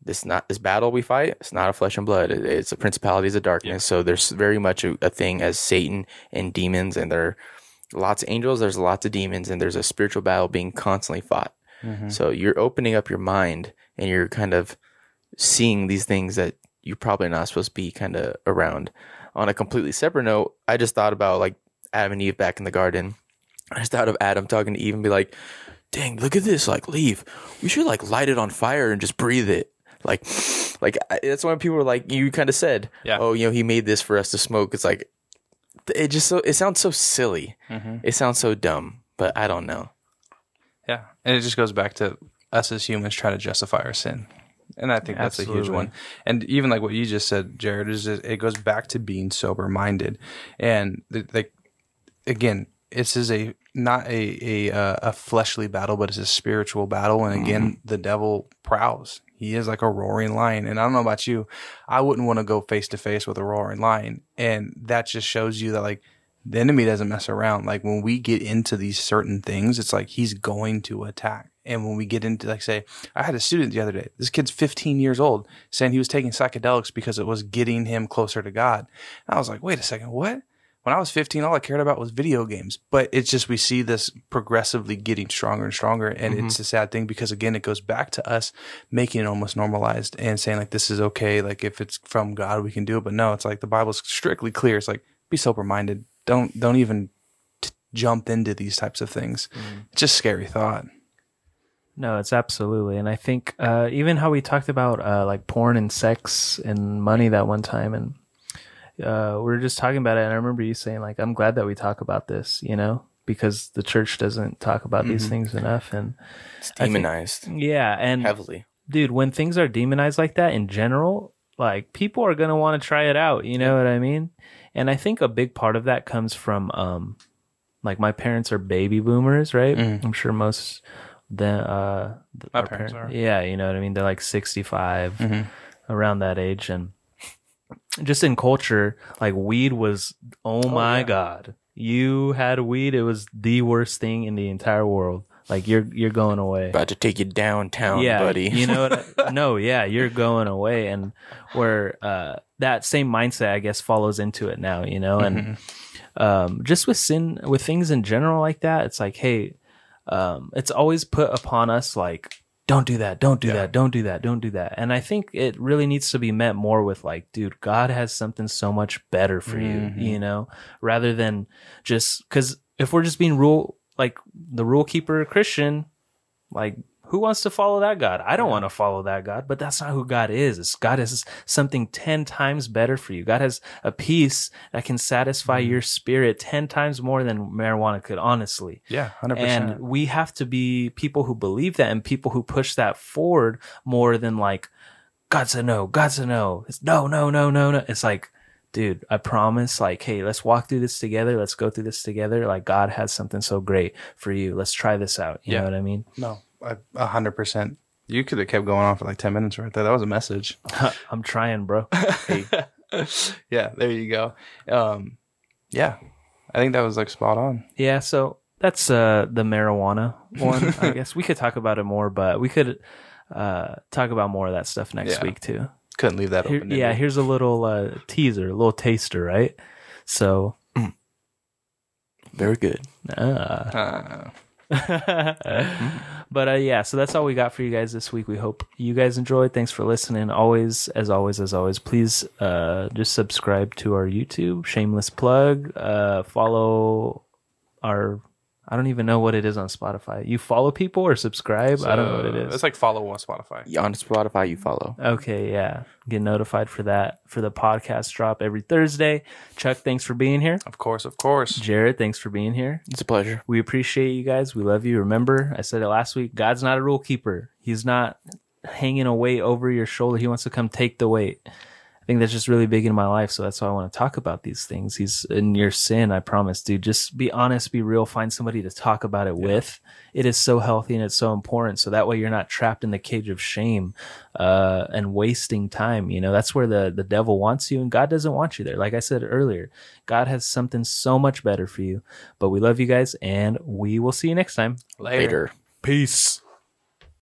this not this battle we fight. It's not a flesh and blood. It's a principalities of darkness. So there's very much a, a thing as Satan and demons, and there are lots of angels. There's lots of demons, and there's a spiritual battle being constantly fought. Mm-hmm. So you're opening up your mind, and you're kind of seeing these things that you're probably not supposed to be kind of around. On a completely separate note, I just thought about like Adam and Eve back in the garden. I just thought of Adam talking to Eve and be like, dang, look at this. Like, leave. We should like light it on fire and just breathe it. Like, like that's when people were like, you kind of said, Yeah. oh, you know, he made this for us to smoke. It's like, it just so, it sounds so silly. Mm-hmm. It sounds so dumb, but I don't know. Yeah, and it just goes back to us as humans trying to justify our sin, and I think that's a huge one. And even like what you just said, Jared, is just, it goes back to being sober minded, and like again, this is a not a a uh, a fleshly battle, but it's a spiritual battle. And again, the devil prowls. He is like a roaring lion. And I don't know about you, I wouldn't want to go face to face with a roaring lion. And that just shows you that like the enemy doesn't mess around. Like when we get into these certain things, it's like he's going to attack. And when we get into like say, I had a student the other day. This kid's 15 years old, saying he was taking psychedelics because it was getting him closer to God. And I was like, wait a second, what? When I was 15, all I cared about was video games. But it's just we see this progressively getting stronger and stronger, and it's a sad thing because again, it goes back to us making it almost normalized and saying like this is okay. Like if it's from God, we can do it. But no, it's like the Bible's strictly clear. It's like be sober minded. Don't don't even t- jump into these types of things. It's just a scary thought. No, it's absolutely. And I think uh, even how we talked about uh, like porn and sex and money that one time, and uh, we were just talking about it, and I remember you saying like, "I'm glad that we talk about this," you know, because the church doesn't talk about these things enough, and It's I think- demonized yeah, and heavily. dude, when things are demonized like that in general, like people are gonna want to try it out. You know what I mean? And I think a big part of that comes from, um, like my parents are baby boomers, right? Mhm. I'm sure most the uh, My parents parent- are. Yeah, you know what I mean. They're like 65, Mhm. around that age, and just in culture, like weed was, oh, my yeah. god, you had weed, it was the worst thing in the entire world. Like you're you're going away About to take you downtown, yeah, buddy. you know what? I, [laughs] no, yeah, you're going away, and where uh, that same mindset, I guess, follows into it now. You know, and um, just with sin, with things in general like that, it's like, hey, um, it's always put upon us like. Don't do that. Don't do Yeah. that. Don't do that. Don't do that. And I think it really needs to be met more with like, dude, God has something so much better for Mhm. you, you know, rather than just because if we're just being rule like the rule keeper Christian, like who wants to follow that God? I don't want to follow that God, but that's not who God is. It's God is something 10 times better for you. God has a peace that can satisfy mm-hmm. your spirit 10 times more than marijuana could, honestly. Yeah, hundred And percent. And we have to be people who believe that and people who push that forward more than like, God said no, God said no. It's no, no, no, no, no. It's like, dude, I promise, like, hey, let's walk through this together. Let's go through this together. Like, God has something so great for you. Let's try this out. You Yeah. know what I mean? No, a hundred percent. You could have kept going on for like ten minutes right there. That was a message. [laughs] I'm trying, bro. [laughs] yeah, there you go. Um, yeah, I think that was like spot on. Yeah, so that's uh the marijuana one. I [laughs] guess we could talk about it more, but we could uh talk about more of that stuff next Yeah. week too. Couldn't leave that Here- open. did yeah, here's a little uh teaser, a little taster, right? So [clears throat] Very good. uh, Uh, [laughs] but uh, yeah, so that's all we got for you guys this week. We hope you guys enjoyed. Thanks for listening. Always, as always, as always, please uh, just subscribe to our YouTube. Shameless plug. Uh, follow our. I don't even know what it is on Spotify. You follow people or subscribe? I don't know what it is. It's like follow on Spotify. Yeah, On Spotify, you follow. Okay, yeah. Get notified for that for the podcast drop every Thursday. Chuck, thanks for being here. Of course, of course. Jared, thanks for being here. It's a pleasure. We appreciate you guys. We love you. Remember, I said it last week. God's not a rule keeper. He's not hanging a weight over your shoulder. He wants to come take the weight. I think that's just really big in my life. So that's why I want to talk about these things. He's in your sin. I promise, dude. Just be honest, be real. Find somebody to talk about it with. It is so healthy and it's so important. So that way you're not trapped in the cage of shame, uh, and wasting time. You know, that's where the, the devil wants you and God doesn't want you there. Like I said earlier, God has something so much better for you, but we love you guys and we will see you next time. Later. Peace.